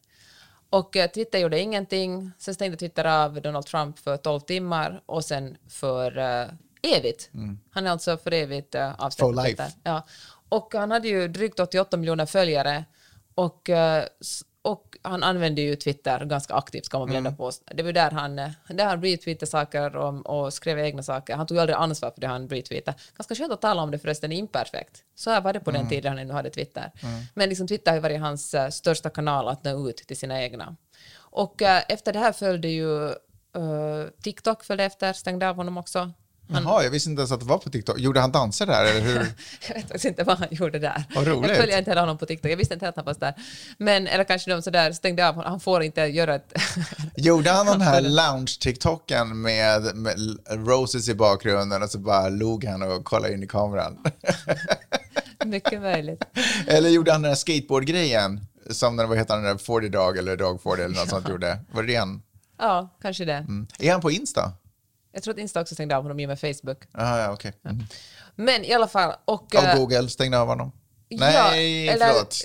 Och eh, Twitter gjorde ingenting. Sen stängde Twitter av Donald Trump för 12 timmar och sen för eh, evigt. Han är alltså för evigt uh, avstängd. For life. Ja. Och han hade ju drygt 88 miljoner följare och, s- och han använde ju Twitter ganska aktivt ska man väl ändå påstå. Det var där han, där han retweetade saker och, och skrev egna saker. Han tog aldrig ansvar för det han retweetade. Ganska skönt att tala om det förresten, imperfekt. Så här var det på den tiden han ännu hade Twitter. Men liksom Twitter har ju varit hans eh, största kanal att nå ut till sina egna. Och eh, efter det här följde ju eh, TikTok följde efter, stängde av honom också. Jaha, jag visste inte ens att det var på TikTok. Gjorde han danser där eller hur? Jag vet faktiskt inte vad han gjorde där. Vad roligt. Jag följer inte heller honom på TikTok. Jag visste inte att han fanns där. Men, eller kanske de sådär stängde av honom. Han får inte göra ett... Gjorde han den här lounge-tiktoken med, med roses i bakgrunden och så bara log han och kollade in i kameran? Mycket möjligt. eller gjorde han den här skateboardgrejen som när, vad heter han, den där 40 Dog eller Dog 40 eller något sånt gjorde? Var det det han? Ja, kanske det. Mm. Är han på Insta? Jag tror att Insta också stängde av honom i och med Facebook. Aha, ja, okej. Mm. Men i alla fall. Och, Och eh, Google stängde av honom? Ja, Nej, eller- förlåt.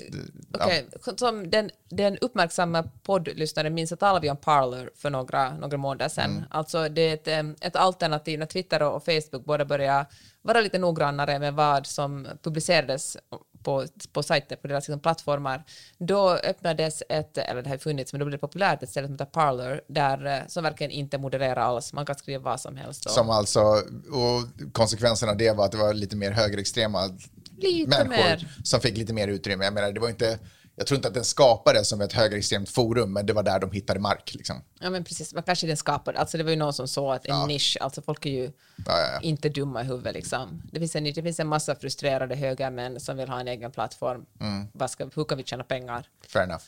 Ja. Okej, som den, den uppmärksamma poddlyssnaren minns att talade vi om Parler för några, några månader sedan. Mm. Alltså det är ett, em, ett alternativ när Twitter och Facebook båda börjar vara lite noggrannare med vad som publicerades på, på sajter, på deras liksom, plattformar. Då öppnades ett, eller det har funnits, men då blev det populärt, ett ställe som heter Parler, där, eh, som verkligen inte modererar alls. Man kan skriva vad som helst. och- Som alltså, och konsekvenserna av det var att det var lite mer högerextrema Lite människor mer. som fick lite mer utrymme. Jag menar, det var inte, jag tror inte att den skapades som ett högerextremt forum, men det var där de hittade mark. Liksom. Ja men precis, men kanske den skapade, alltså det var ju någon som såg att en Ja. nisch, alltså folk är ju Ja, ja, inte dumma i huvudet liksom. Det finns, en, det finns en massa frustrerade högermän som vill ha en egen plattform. Mm. Vad ska, hur kan vi tjäna pengar? Fair enough.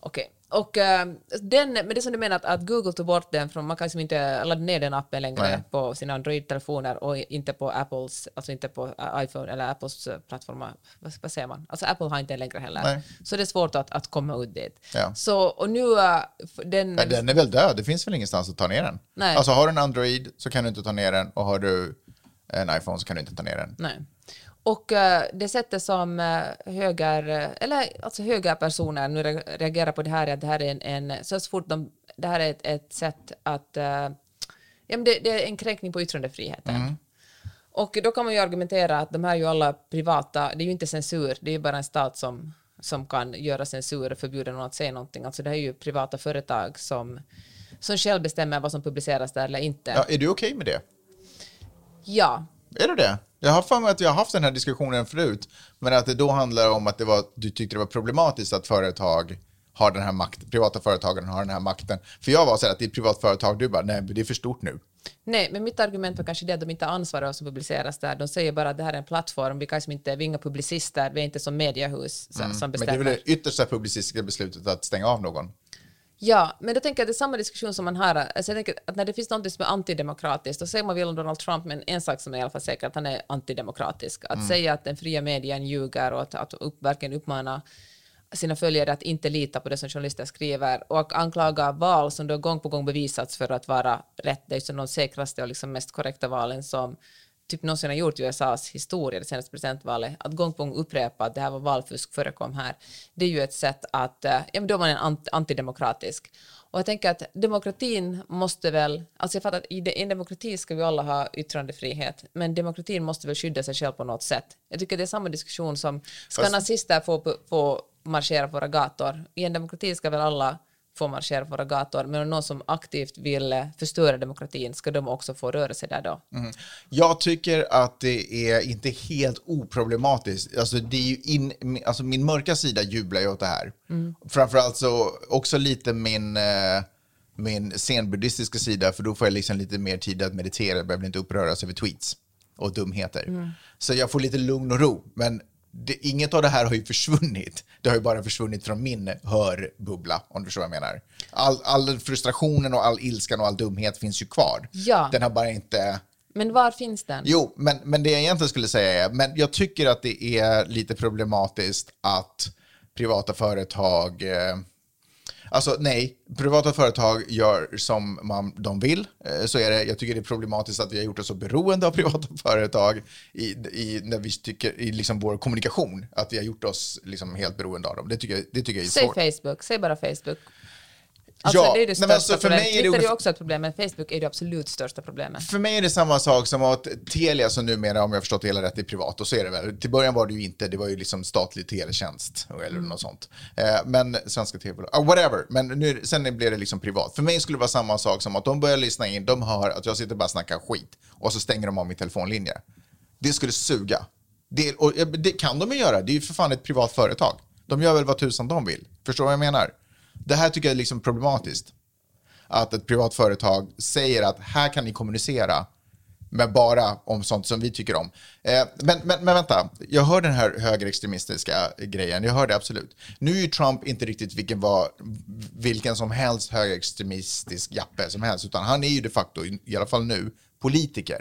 Okej, Och eh, den, men det som du menar att, att Google tog bort den från, man kan liksom inte ladda ner den appen längre Nej. på sina Android-telefoner och inte på Apples, alltså inte på eh, iPhone eller Apples eh, plattformar, vad, vad säger man? Alltså Apple har inte den längre heller. Nej. Så det är svårt att, att komma ut dit. Ja. Så, och nu, f- den... Men den är väl död, det finns väl ingenstans att ta ner den? Nej. Alltså har du en Android så kan du inte ta ner den och har du en iPhone så kan du inte ta ner den. Nej. Och eh, det sättet som uh, höger, eh, eller alltså högerpersoner nu re- reagerar på det här är att det här är en, en så fort de, det här är ett, ett sätt att, eh, ja men det, det är en kränkning på yttrandefriheten. Och då kan man ju argumentera att de här är ju alla privata, det är ju inte censur, det är ju bara en stat som, som kan göra censur och förbjuda någon att säga någonting. Alltså det här är ju privata företag som, som själv bestämmer vad som publiceras där eller inte. Ja, är du okej med det? ja. Är du det? Jag har för mig att vi har haft den här diskussionen förut, men att det då handlar om att det var, du tyckte det var problematiskt att företag har den här makten, privata företagen har den här makten. För jag var så här att det är ett privat företag, du bara, nej, det är för stort nu. Nej, men mitt argument var kanske det att de inte har ansvar för vad som publiceras där. De säger bara att det här är en plattform, vi, kanske inte, vi är inga publicister, vi är inte som mediehus som, som Mm. Men det är bestämmer. väl det yttersta publicistiska beslutet att stänga av någon. Ja, men då tänker jag att det är samma diskussion som man har. Alltså jag tänker att när det finns något som är antidemokratiskt, då säger man väl om Donald Trump, men en sak som är i alla fall säker, att han är antidemokratisk. Att säga att den fria medien ljuger och att, att upp, verkligen uppmana sina följare att inte lita på det som journalister skriver och anklaga val som då gång på gång bevisats för att vara rätt. Det är ju de säkraste och liksom mest korrekta valen som typ någonsin har gjort i USAs historia, det senaste presidentvalet, att gång på gång upprepa att det här var valfusk förekom här, det är ju ett sätt att, eh, ja men då är man en antidemokratisk. Och jag tänker att demokratin måste väl, alltså jag fattar att i en demokrati ska vi alla ha yttrandefrihet, men demokratin måste väl skydda sig själv på något sätt. Jag tycker det är samma diskussion som, ska Fast- nazister få, få marschera på våra gator? I en demokrati ska väl alla få marschera på våra gator, men om någon som aktivt vill eh, förstöra demokratin, ska de också få röra sig där då? Jag tycker att det är inte helt oproblematiskt. Alltså, det är in, alltså min mörka sida jublar ju åt det här. Framförallt så också lite min, eh, min zenbuddhistiska sida, för då får jag liksom lite mer tid att meditera, jag behöver inte uppröras över tweets och dumheter. Så jag får lite lugn och ro. Men det, inget av det här har ju försvunnit. Det har ju bara försvunnit från min hörbubbla, om du förstår vad jag menar. All, all frustrationen och all ilskan och all dumhet finns ju kvar. Ja. Den har bara inte... Men var finns den? Jo, men, men det jag egentligen skulle säga är, men jag tycker att det är lite problematiskt att privata företag, eh, alltså nej, privata företag gör som man, de vill, eh, så är det. Jag tycker det är problematiskt att vi har gjort oss så beroende av privata företag i, i, när vi tycker, i liksom vår kommunikation, att vi har gjort oss liksom helt beroende av dem. Det tycker jag, det tycker jag är Säg svårt. Facebook, säg bara Facebook. Alltså, Ja, det är det nej, största alltså, för problemet. mig är det Twitter är också ett problem, men Facebook är det absolut största problemet. För mig är det samma sak som att Telia, som numera, om jag förstått det hela rätt, är privat. Och så är det väl. Till början var det ju inte, det var ju liksom statlig teletjänst eller något sånt. Eh, men svenska tv ah, whatever. Men nu, sen blev det liksom privat. För mig skulle det vara samma sak som att de börjar lyssna in, de hör att jag sitter bara och snackar skit och så stänger de av min telefonlinje. Det skulle suga. Det, och det kan de ju göra, det är ju för fan ett privat företag. De gör väl vad tusan de vill. Förstår vad jag menar? Det här tycker jag är liksom problematiskt att ett privat företag säger att här kan ni kommunicera, men bara om sånt som vi tycker om. Eh, men, men, men vänta, jag hör den här högerextremistiska grejen, jag hör det absolut. Nu är ju Trump inte riktigt vilken, var, vilken som helst högerextremistisk jappe som helst, utan han är ju de facto, i i alla fall nu, politiker.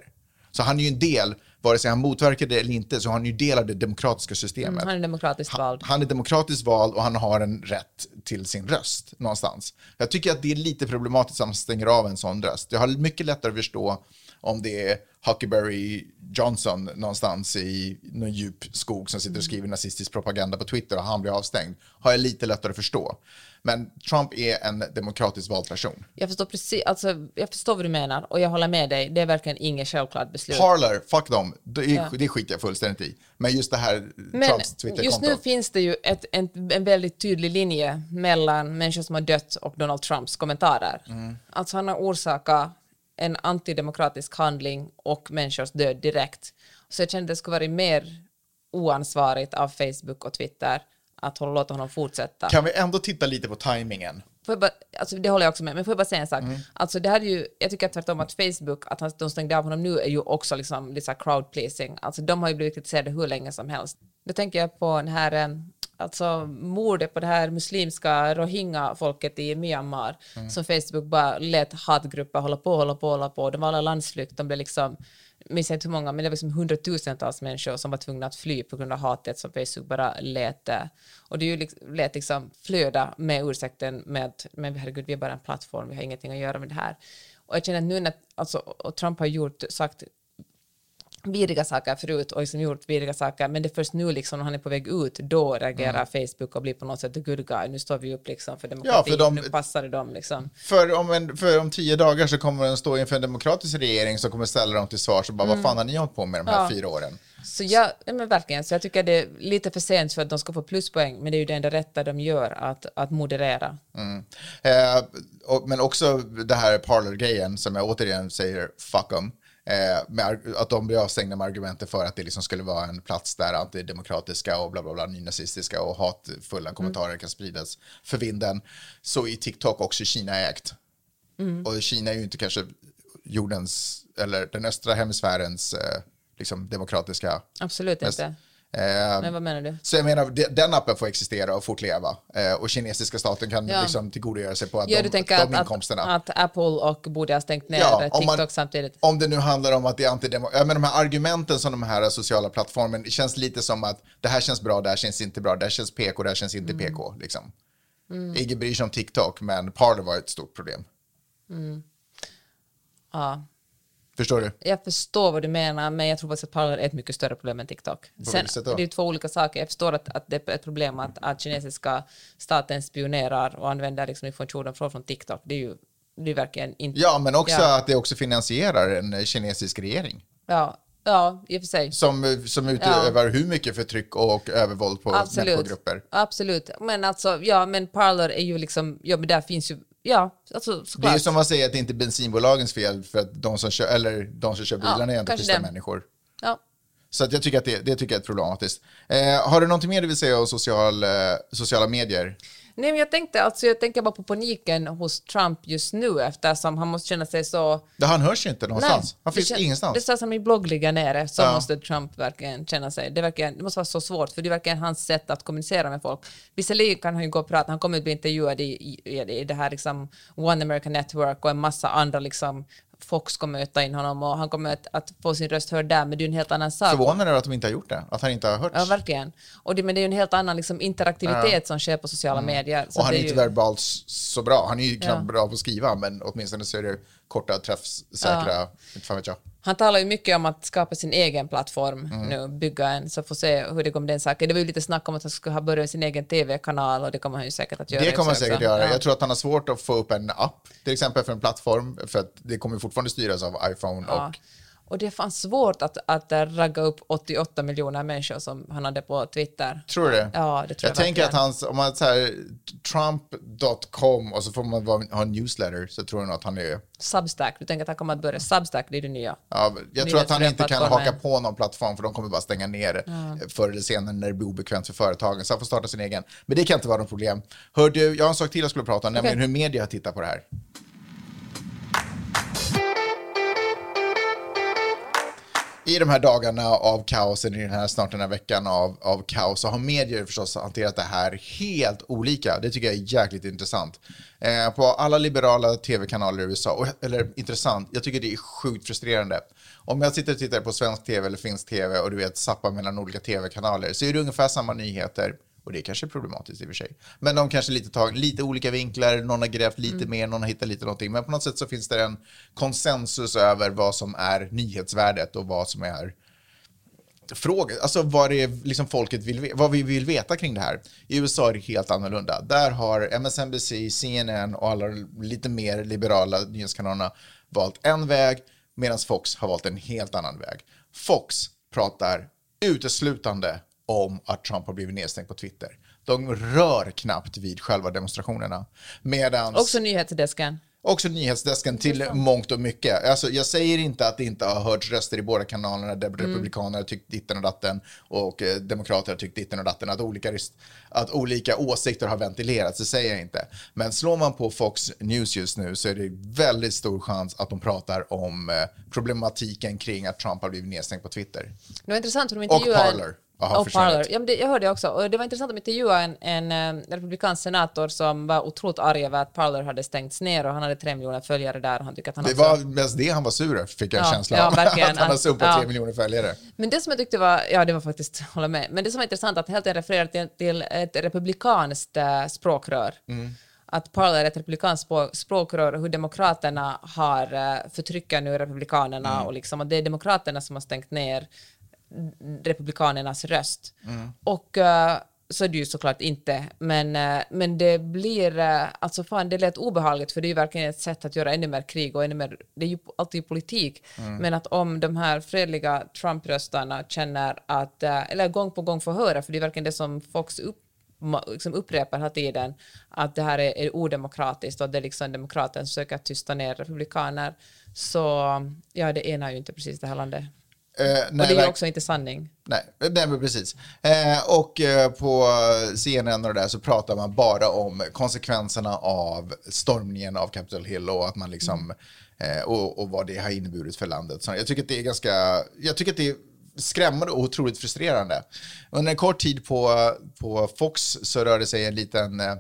Så han är ju en del, vare sig han motverkar det eller inte, så har han ju del av det demokratiska systemet. Han är demokratiskt vald. Han är demokratiskt vald och han har en rätt till sin röst någonstans. Jag tycker att det är lite problematiskt att man stänger av en sån röst. Jag har mycket lättare att förstå om det är Huckleberry Johnson någonstans i någon djup skog som sitter och skriver nazistisk propaganda på Twitter och han blir avstängd. Har jag lite lättare att förstå. Men Trump är en demokratiskt vald person. Jag förstår precis, alltså, jag förstår vad du menar och jag håller med dig. Det är verkligen inget självklart beslut. Parler, fuck dem. Det, Ja. det skiter jag fullständigt i. Men just det här Men Trumps just Twitterkonto. nu finns det ju ett, en, en väldigt tydlig linje mellan människor som har dött och Donald Trumps kommentarer. Mm. Alltså han har orsakat en antidemokratisk handling och människors död direkt. Så jag kände det skulle vara mer oansvarigt av Facebook och Twitter att hålla- låta honom fortsätta. Kan vi ändå titta lite på tajmingen? Får bara, alltså det håller jag också med, men får jag bara säga en sak? Mm. Alltså det hade ju, jag tycker tvärtom att Facebook, att han- de stängde av honom nu är ju också liksom lite här crowd pleasing. Alltså de har ju blivit kritiserade hur länge som helst. Då tänker jag på den här, eh, alltså mordet på det här muslimska rohingya-folket i Myanmar, Mm. som Facebook bara lät hatgrupper hålla på, hålla på, hålla på. De var alla landsflykt, de blev liksom minns inte hur många, men det var liksom hundratusentals människor som var tvungna att fly på grund av hatet som Facebook bara lät, eh, och det är ju liksom, lät liksom flöda med ursäkten med att men herregud, vi är bara en plattform, vi har ingenting att göra med det här. Och jag känner att nu när alltså, och Trump har gjort, sagt vidriga saker förut och liksom gjort vidriga saker, men det är först nu liksom när han är på väg ut, då reagerar Facebook och blir på något sätt the good guy. Nu står vi upp liksom för demokrati, för de- nu passar det dem liksom. För om, en, för om tio dagar så kommer den stå inför en demokratisk regering som kommer ställa dem till svars och bara vad fan har ni hållit på med de här Mm. Ja. fyra åren? Så jag, ja, men verkligen, så jag tycker det är lite för sent för att de ska få pluspoäng, men det är ju det enda rätta de gör, att, att moderera. Eh, och, men också det här Parler-grejen som jag återigen säger fuck them. Eh, att de blir avstängda med argumenter för att det liksom skulle vara en plats där antidemokratiska och bla bla bla, nynazistiska och hatfulla kommentarer kan spridas för vinden. Så är TikTok också Kina-ägt. Och Kina är ju inte kanske jordens, eller den östra hemisfärens eh, liksom demokratiska Absolut Yes. inte. Eh, Men vad menar du? så jag menar, de- den appen får existera och fortleva. Eh, och kinesiska staten kan Ja. liksom tillgodogöra sig på att Ja, de, du tänker de att, att, inkomsterna. att Apple och borde ha stängt ner Ja, TikTok man- samtidigt. Om det nu handlar om att det är antidemokratiskt. Ja, men de här argumenten som de här sociala plattformen, det känns lite som att det här känns bra, det här känns inte bra, det här känns PK, det här känns inte Mm. PK. Liksom. Ingen bryr sig om TikTok, men Parler var ett stort problem. Ja. Förstår du? Jag förstår vad du menar, men jag tror faktiskt att Parler är ett mycket större problem än TikTok. Sen, det är två olika saker. Jag förstår att, att det är ett problem att, att kinesiska staten spionerar och använder liksom informationen från, från TikTok. Det är ju det är verkligen inte... Ja, men också Ja. att det också finansierar en kinesisk regering. Ja, ja i och för sig. Som, som utövar hur mycket förtryck och övervåld på Absolut. människogrupper. Absolut. Men alltså, ja, men Parler är ju liksom, ja men där finns ju, ja, alltså Det är såklart. ju som att säga att det inte är bensinbolagens fel för att de som kör, eller de som kör bilarna är inte kanske schyssta människor. Ja. Så att jag tycker att det, det tycker jag är problematiskt. Eh, har du någonting mer du vill säga om social, eh, sociala medier? Nej, men jag tänkte alltså, jag tänker bara på paniken hos Trump just nu eftersom han måste känna sig så... Det, han hörs ju inte någonstans. han det finns kän- ingenstans. Det står som min blogg ligger nere, så Ja. måste Trump verkligen känna sig. Det, verkligen, det måste vara så svårt, för det är verkligen hans sätt att kommunicera med folk. Visserligen kan han ju gå och prata, han kommer att bli intervjuad i, i, i, i det här liksom One American Network och en massa andra liksom Fox kommer möta in honom och han kommer att, att få sin röst hörd där, men det är ju en helt annan sak. Förvånad över att de inte har gjort det, att han inte har hörts. Ja, verkligen. Och det, men det är ju en helt annan liksom, interaktivitet som sker på sociala medier. Så och han är är inte ju, verbalt så bra. Han är ju knappt Ja. bra på att skriva, men åtminstone så är det korta, träffsäkra, inte fan vet jag. Han talar ju mycket om att skapa sin egen plattform Mm. nu, bygga en, så får se hur det går med den saken. Det var ju lite snack om att han skulle ha börjat sin egen TV-kanal och det kommer han ju säkert att göra. Det kommer han också. säkert göra. Ja. Jag tror att han har svårt att få upp en app, till exempel för en plattform, för att det kommer fortfarande styras av iPhone Ja. och Och det är fan svårt att, att ragga upp 88 miljoner människor som han hade på Twitter. Tror du det? Ja, det tror jag Jag tänker att hans, om man säger trump.com och så får man ha en newsletter så tror jag nog att han är... Substack, du tänker att han kommer att börja Substack, det är det nya. Ja, jag tror att han inte kan haka på någon plattform för de kommer bara stänga ner förr eller senare när det blir obekvämt för företagen. Så han får starta sin egen. Men det kan inte vara något problem. Hör du, jag har en sak till jag skulle prata om, nämligen hur media har tittat på det här. I de här dagarna av kaos, eller i den här, snart den här veckan av, av kaos, så har medier förstås hanterat det här helt olika. Det tycker jag är jäkligt intressant. Eh, på alla liberala tv-kanaler i USA, och, eller intressant, jag tycker det är sjukt frustrerande. Om jag sitter och tittar på svensk tv eller finsk tv och du vet zappar mellan olika tv-kanaler så är det ungefär samma nyheter. Och det är kanske problematiskt i och för sig. Men de kanske lite tag, lite olika vinklar, någon har grävt lite mer, någon har hittat lite någonting. Men på något sätt så finns det en konsensus över vad som är nyhetsvärdet och vad som är fråga, alltså vad det är liksom folket vill, vad vi vill veta kring det här. I USA är det helt annorlunda. Där har MSNBC, CNN och alla lite mer liberala nyhetskanalerna valt en väg medan Fox har valt en helt annan väg. Fox pratar uteslutande om att Trump har blivit nedstängd på Twitter. De rör knappt vid själva demonstrationerna. Medans... Också nyhetsdesken. också nyhetsdesken till mångt och mycket. Alltså, jag säger inte att det inte har hörts röster i båda kanalerna där republikaner har tyckt ditten och datten och eh, demokrater har tyckt ditten och datten, att olika, att olika åsikter har ventilerats, det säger jag inte. Men slår man på Fox News just nu så är det väldigt stor chans att de pratar om eh, problematiken kring att Trump har blivit nedstängd på Twitter. Det var intressant de Och intervjuade... Parler. Parler. Ja, det, jag hörde också. Och det var intressant att intervjua en, en eh, republikansk senator som var otroligt arg över att Parler hade stängts ner och han hade tre miljoner följare där och han att han Det också... var mest det han var sur över, fick jag en Ja, känsla ja, av. verkligen. att han har Att- sumpat ja. tre miljoner följare. Men det som jag tyckte var, ja det var faktiskt, hålla med, men det som var intressant att helt enkelt referera till, till ett republikanskt äh, språkrör. Att Parler är ett republikanskt språkrör hur demokraterna har äh, förtrycker nu republikanerna och liksom att det är demokraterna som har stängt ner republikanernas röst. Och äh, så är det ju såklart inte, men, äh, men det blir, äh, alltså fan det lät obehagligt för det är ju verkligen ett sätt att göra ännu mer krig och ännu mer, det är ju alltid politik, men att om de här fredliga Trump-röstarna känner att, eller gång på gång får höra, för det är verkligen det som Fox upp, liksom upprepar hela tiden, att det här är, är odemokratiskt och att det är liksom demokraten söker tysta ner republikaner, så ja, det ena är ju inte precis det här landet. Eh, nej, och det är också inte sanning. Nej, nej men precis. Eh, och eh, på CNN och det där så pratar man bara om konsekvenserna av stormningen av Capitol Hill och att man liksom eh, och, och vad det har inneburit för landet. Så jag tycker att det är ganska, jag tycker att det är skrämmande och otroligt frustrerande. Under en kort tid på, på Fox så rörde sig en liten eh,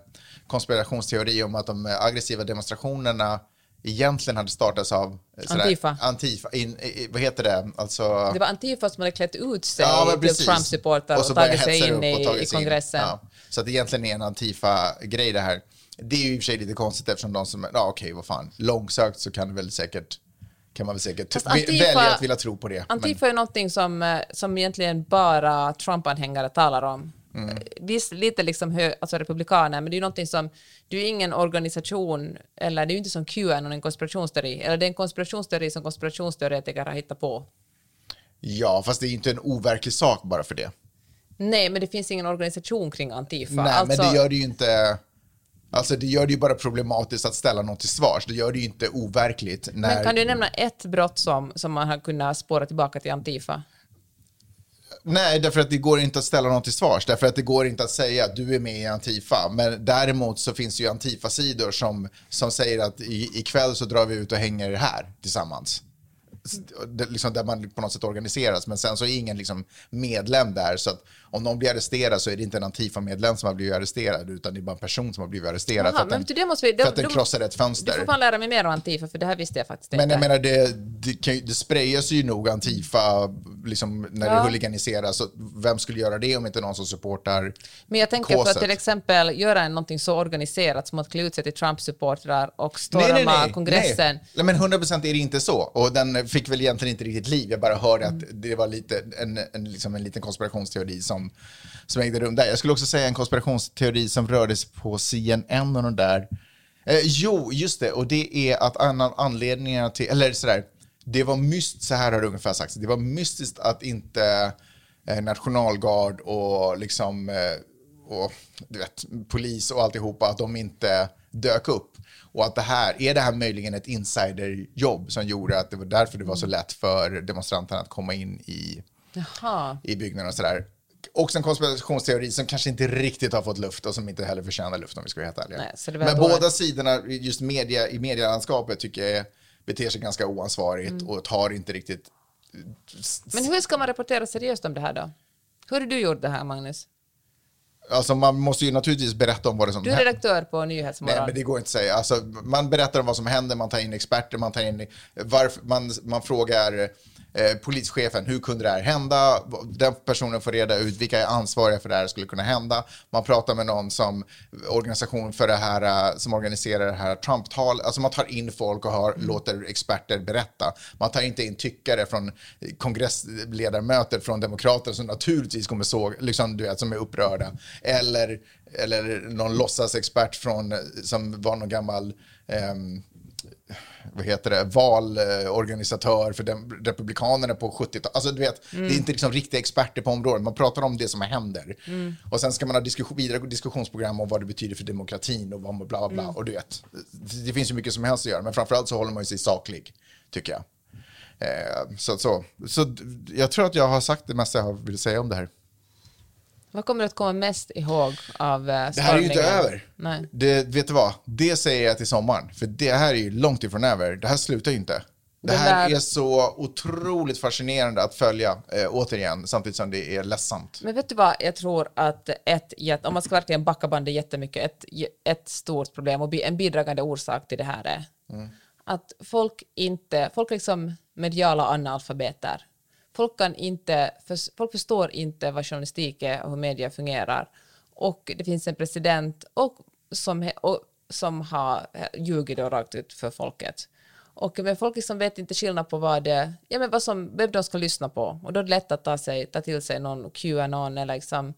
konspirationsteori om att de aggressiva demonstrationerna egentligen hade startats av eh, sådär- Antifa. Antifa in, i, vad heter det? Alltså, Det var Antifa som hade klätt ut sig Ja, men till. Trump-supportrar och, börjar tagit sig in och i, tagit i sig in. kongressen. Ja. Så att det egentligen är en Antifa-grej det här. Det är ju i och för sig lite konstigt eftersom de som, ja okej vad fan, långsökt så kan det väl säkert, kan man väl säkert vi- Antifa- välja att vilja tro på det. Antifa är någonting som, eh, som egentligen bara Trump-anhängare talar om. Mm. Eh, Visst, lite liksom hö, alltså republikaner, men det är ju någonting som, det är ju ingen organisation, eller det är ju inte som QAnon, en konspirationsteori, eller det är en konspirationsteori som konspirationsteoretiker har hittat på. ja, fast det är inte en overklig sak bara för det. Nej, men det finns ingen organisation kring Antifa. Nej, alltså, men det gör det ju inte, alltså det gör det ju bara problematiskt att ställa något till svars. Det gör det ju inte overkligt. När, men kan du nämna ett brott som, som man har kunnat spåra tillbaka till Antifa? Nej, därför att det går inte att ställa någon till svars. Därför att det går inte att säga att du är med i Antifa. Men däremot så finns det ju Antifa-sidor som, som säger att i, ikväll så drar vi ut och hänger här tillsammans. Det, liksom där man på något sätt organiseras. Men sen så är ingen liksom medlem där. Så att om någon blir arresterad så är det inte en Antifa-medlem som har blivit arresterad. Utan det är bara en person som har blivit arresterad. Jaha, för att men den, du, det måste vi- för då- att den krossade ett Du fönster. får fan lära mig mer om Antifa, för det här visste jag faktiskt Men inte. jag menar, det, det, kan, det sprayas ju nog Antifa liksom, när det Ja. huliganiseras. Så vem skulle göra det om inte någon som supportar Men jag tänker på att kåset? till exempel göra någonting så organiserat som att klä ut sig till Trump-supportrar och storma kongressen. Nej. nej, men 100% är det inte så. Och den fick väl egentligen inte riktigt liv. Jag bara hörde att det var lite, en, en, liksom en liten konspirationsteori som, som ägde rum där. Jag skulle också säga en konspirationsteori som rördes på CNN och de där. Eh, jo, just det. Och det är att annan anledningarna till, eller sådär, det var mystiskt, så här har det ungefär sagts, det var mystiskt att inte eh, nationalgard och liksom eh, och du vet, polis och alltihopa, att de inte dök upp. Och att det här, är det här möjligen ett insiderjobb som gjorde att det var därför det var så lätt för demonstranterna att komma in i, Jaha. i byggnaden och sådär. Också en konspirationsteori som kanske inte riktigt har fått luft och som inte heller förtjänar luft om vi ska vara helt ärliga. Nej, Men då- båda sidorna, just media, i medielandskapet, tycker jag beter sig ganska oansvarigt Mm. och tar inte riktigt... Men hur ska man rapportera seriöst om det här då? Hur har du gjort det här, Magnus? Alltså man måste ju naturligtvis berätta om vad det som Du är redaktör på Nyhetsmorgon. Nej, men det går inte att säga. Alltså, man berättar om vad som händer, man tar in experter, man tar in varför, man, man frågar eh, polischefen hur kunde det här hända? Den personen får reda ut vilka är ansvariga för det här skulle kunna hända. Man pratar med någon som organisation för det här, eh, som organiserar det här Trump-tal. Alltså man tar in folk och har, låter experter berätta. Man tar inte in tyckare från kongressledarmöten från demokrater som naturligtvis kommer såg, liksom, du vet, som är upprörda. Eller, eller någon låtsasexpert från, som var någon gammal ehm, vad heter det, valorganisatör för dem, Republikanerna på 70-talet. Alltså du vet, det är inte liksom riktiga experter på området. Man pratar om det som händer. Och sen ska man ha diskussion, vidare diskussionsprogram om vad det betyder för demokratin och vad bla bla bla. Och du vet, det, det finns ju mycket som helst att göra. Men framförallt så håller man sig saklig, tycker jag. Eh, så, så, så jag tror att jag har sagt det mesta jag vill säga om det här. Vad kommer du att komma mest ihåg av uh, Det här är ju inte över. Nej. Det, vet du vad? Det säger jag till sommaren. För det här är ju långt ifrån över. Det här slutar ju inte. Det Det här där- är så otroligt fascinerande att följa, eh, återigen, samtidigt som det är ledsamt. Men vet du vad, jag tror att ett, om man ska verkligen backa bandet jättemycket, ett, ett stort problem och en bidragande orsak till det här är att folk inte, folk liksom mediala analfabeter. Folk kan inte, för, folk förstår inte vad journalistik är och hur media fungerar. Och det finns en president och som, och, som har eh, ljugit då rakt ut för folket. Och men folk liksom vet inte skillnad på vad det, ja men vad som, vem de ska lyssna på. Och då är det lätt att ta, sig, ta till sig någon QAnon eller liksom,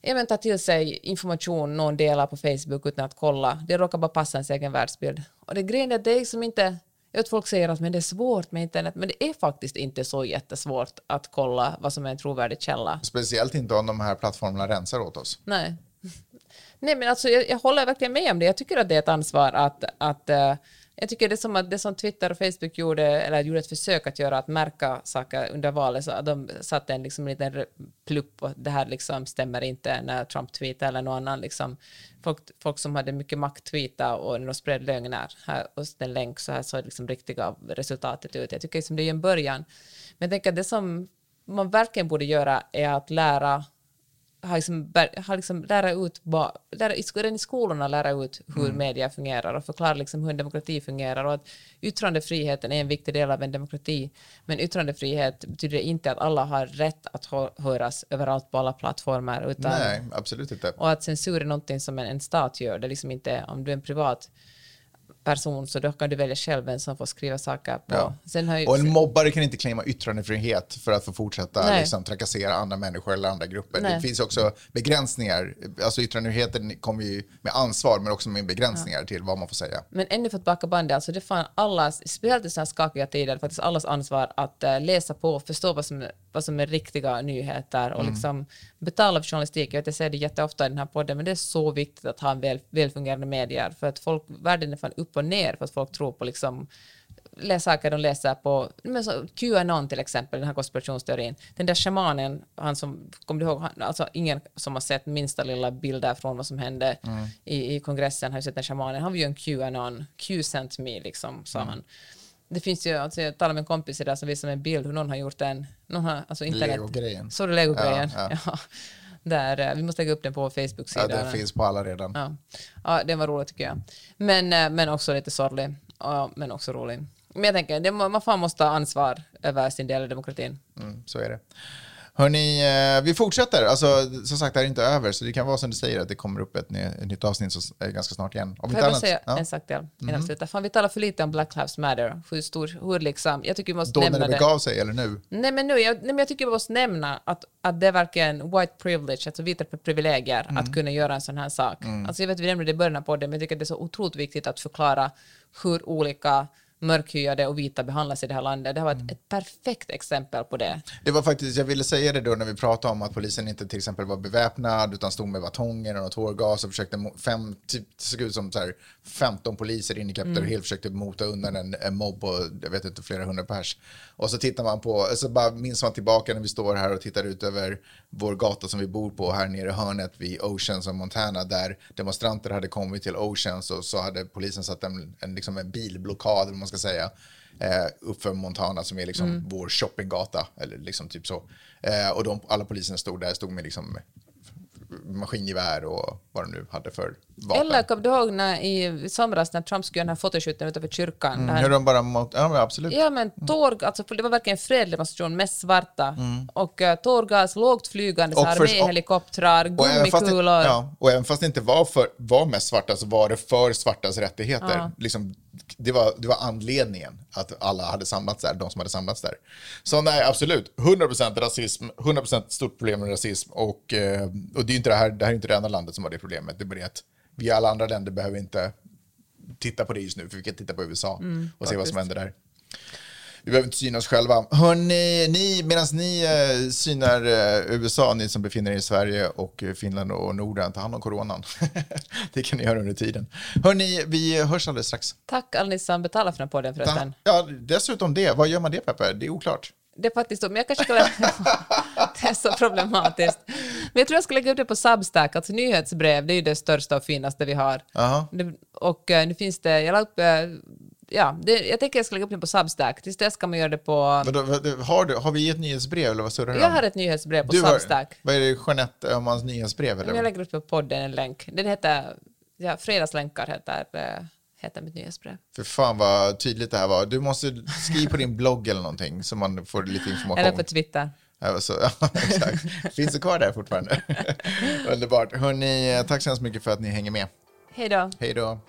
ja men ta till sig information någon delar på Facebook utan att kolla. Det råkar bara passa ens egen världsbild. Och det grejen är att det är liksom inte, vet folk säger att men det är svårt med internet, men det är faktiskt inte så jättesvårt att kolla vad som är en trovärdig källa. Speciellt inte om de här plattformarna rensar åt oss. Nej. Nej, men alltså, jag, jag håller verkligen med om det. Jag tycker att det är ett ansvar att... att eh, jag tycker det är som att det som Twitter och Facebook gjorde, eller gjorde ett försök att göra, att märka saker under valet, så att de satte en liksom, liten plupp och det här liksom stämmer inte när Trump tweetar eller någon annan. Liksom, folk, folk som hade mycket makt tweetar och när de spred lögner här, och en länk så här såg liksom riktiga resultatet ut. Jag tycker liksom det är en början. Men jag tänker att det som man verkligen borde göra är att lära har liksom, har liksom lära ut, lära, redan i skolorna lära ut hur media fungerar och förklara liksom hur en demokrati fungerar och att yttrandefriheten är en viktig del av en demokrati. Men yttrandefrihet betyder inte att alla har rätt att hö- höras överallt på alla plattformar. Utan, Nej, absolut inte. Och att censur är någonting som en, en stat gör. Det är liksom inte, om du är en privat person så då kan du välja själv vem som får skriva saker på. Ja. Ju, Och en mobbare kan inte claima yttrandefrihet för att få fortsätta liksom, trakassera andra människor eller andra grupper. Nej. Det finns också begränsningar. Alltså yttrandefriheten kommer ju med ansvar men också med begränsningar till vad man får säga. Men ännu för att backa bandet, alltså det är fan allas, speciellt i sådana här skakiga tider, faktiskt allas ansvar att eh, läsa på och förstå vad som, vad som är riktiga nyheter och liksom betala för journalistik. Jag, vet, jag säger det jätteofta i den här podden, men det är så viktigt att ha en väl, välfungerande medier för att folk, världen är fan upp och ner för att folk tror på liksom läsa saker de läser på men så, Qanon till exempel, den här konspirationsteorin. Den där shamanen, han som, kommer du ihåg, han, alltså ingen som har sett minsta lilla bilder från vad som hände i, i kongressen har ju sett den shamanen. Han var ju en Qanon, Q sent me liksom, sa han. Det finns ju, alltså, jag talade med en kompis idag som visade mig en bild hur någon har gjort en, någon har, alltså internet. Lego-grejen. Så du Lego-grejen? Ja, Ja, ja. Där, eh, vi måste lägga upp den på vår Ja, det finns på alla redan. Ja. ja, den var rolig tycker jag. Men, eh, men också lite sorglig. Ja, men också rolig. Men jag tänker, det, man fan måste ha ansvar över sin del i demokratin. Mm, så är det. Hörni, eh, vi fortsätter. Alltså, som sagt, det här är inte över, så det kan vara som du säger att det kommer upp ett, ny, ett nytt avsnitt så, ganska snart igen. Om Får jag bara säga ja. En sak till innan vi slutar? Fan, vi talar för lite om Black Lives Matter. Hur stor, hur liksom, jag tycker vi måste Då när nämna det det. begav sig, eller nu? Nej men, nu, jag, nej men jag tycker vi måste nämna att, att det är verkligen white privilege, alltså vita privilegier, Mm. att kunna göra en sån här sak. Alltså jag vet vi nämnde det i början på det, men jag tycker att det är så otroligt viktigt att förklara hur olika mörkhyade och vita behandlas i det här landet. Det har Mm. varit ett perfekt exempel på det. Det var faktiskt, jag ville säga det då när vi pratade om att polisen inte till exempel var beväpnad utan stod med batonger och tårgas och försökte, fem, typ, det såg ut som så här 15 poliser in i Capitol Hill försökte mota undan en, en mobb på, jag vet inte, flera hundra pers. Och så tittar man på, så bara minns man tillbaka när vi står här och tittar ut över vår gata som vi bor på här nere i hörnet vid Oceans och Montana där demonstranter hade kommit till Oceans och så hade polisen satt en, en, liksom en bilblockad, man ska säga, eh, uppför Montana som är liksom vår shoppinggata, eller liksom typ så. Eh, och de, alla poliserna stod där, stod med liksom maskingevär och vad de nu hade för vapen. Eller kommer du ihåg när i somras när Trump skulle göra den här fotoshooten utanför kyrkan? Mm, hur de bara mot, ja absolut. Ja, men tårg, alltså, det var verkligen en fredlig demonstration, mest svarta. Och uh, tårgas, lågt flygande, Och arméhelikoptrar, Och även, fast det, gummikulor. ja, och även fast det inte var, för, var mest svarta så var det för svartas rättigheter. Liksom, det, var, det var anledningen att alla hade samlats där, de som hade samlats där. Så nej, absolut. 100% rasism, 100% stort problem med rasism. Och, eh, och det, inte det, här, det här är inte det enda landet som har det problemet. Det är bara det att vi alla andra länder behöver inte titta på det just nu, för vi kan titta på USA och se vad Mm, faktiskt. som händer där. Vi behöver inte syna oss själva. Hörrni, ni, medan ni eh, synar eh, USA, ni som befinner er i Sverige och eh, Finland och Norden, ta hand om coronan. det kan ni göra under tiden. Hörrni, vi hörs alldeles strax. Tack alla ni som betalar för den här podden förresten. Ja, dessutom det. Vad gör man det, Peppe? Det är oklart. Det är faktiskt men jag kanske ska... det är så problematiskt. Men jag tror jag ska lägga upp det på Substack, alltså nyhetsbrev, det är ju det största och finaste vi har. Det, och eh, nu finns det, jag la upp, eh, ja, det, jag tänker jag ska lägga upp det på Substack, tills dess ska man göra det på... Vadå, vad- har, du, har vi ett nyhetsbrev eller vad surrar du Jag om? har ett nyhetsbrev på Du har- Substack. Vad är det, Jeanette Öhmans nyhetsbrev? Men jag Eller? lägger upp på podden en länk. Den heter, ja, Fredagslänkar heter, heter mitt nyhetsbrev. För fan vad tydligt det här var. Du måste skriva på din blogg eller någonting så man får lite information. Eller på Twitter. Så, ja, exakt. Finns det kvar där fortfarande? Underbart. Hörrni, tack så hemskt mycket för att ni hänger med. Hej då. Hej då.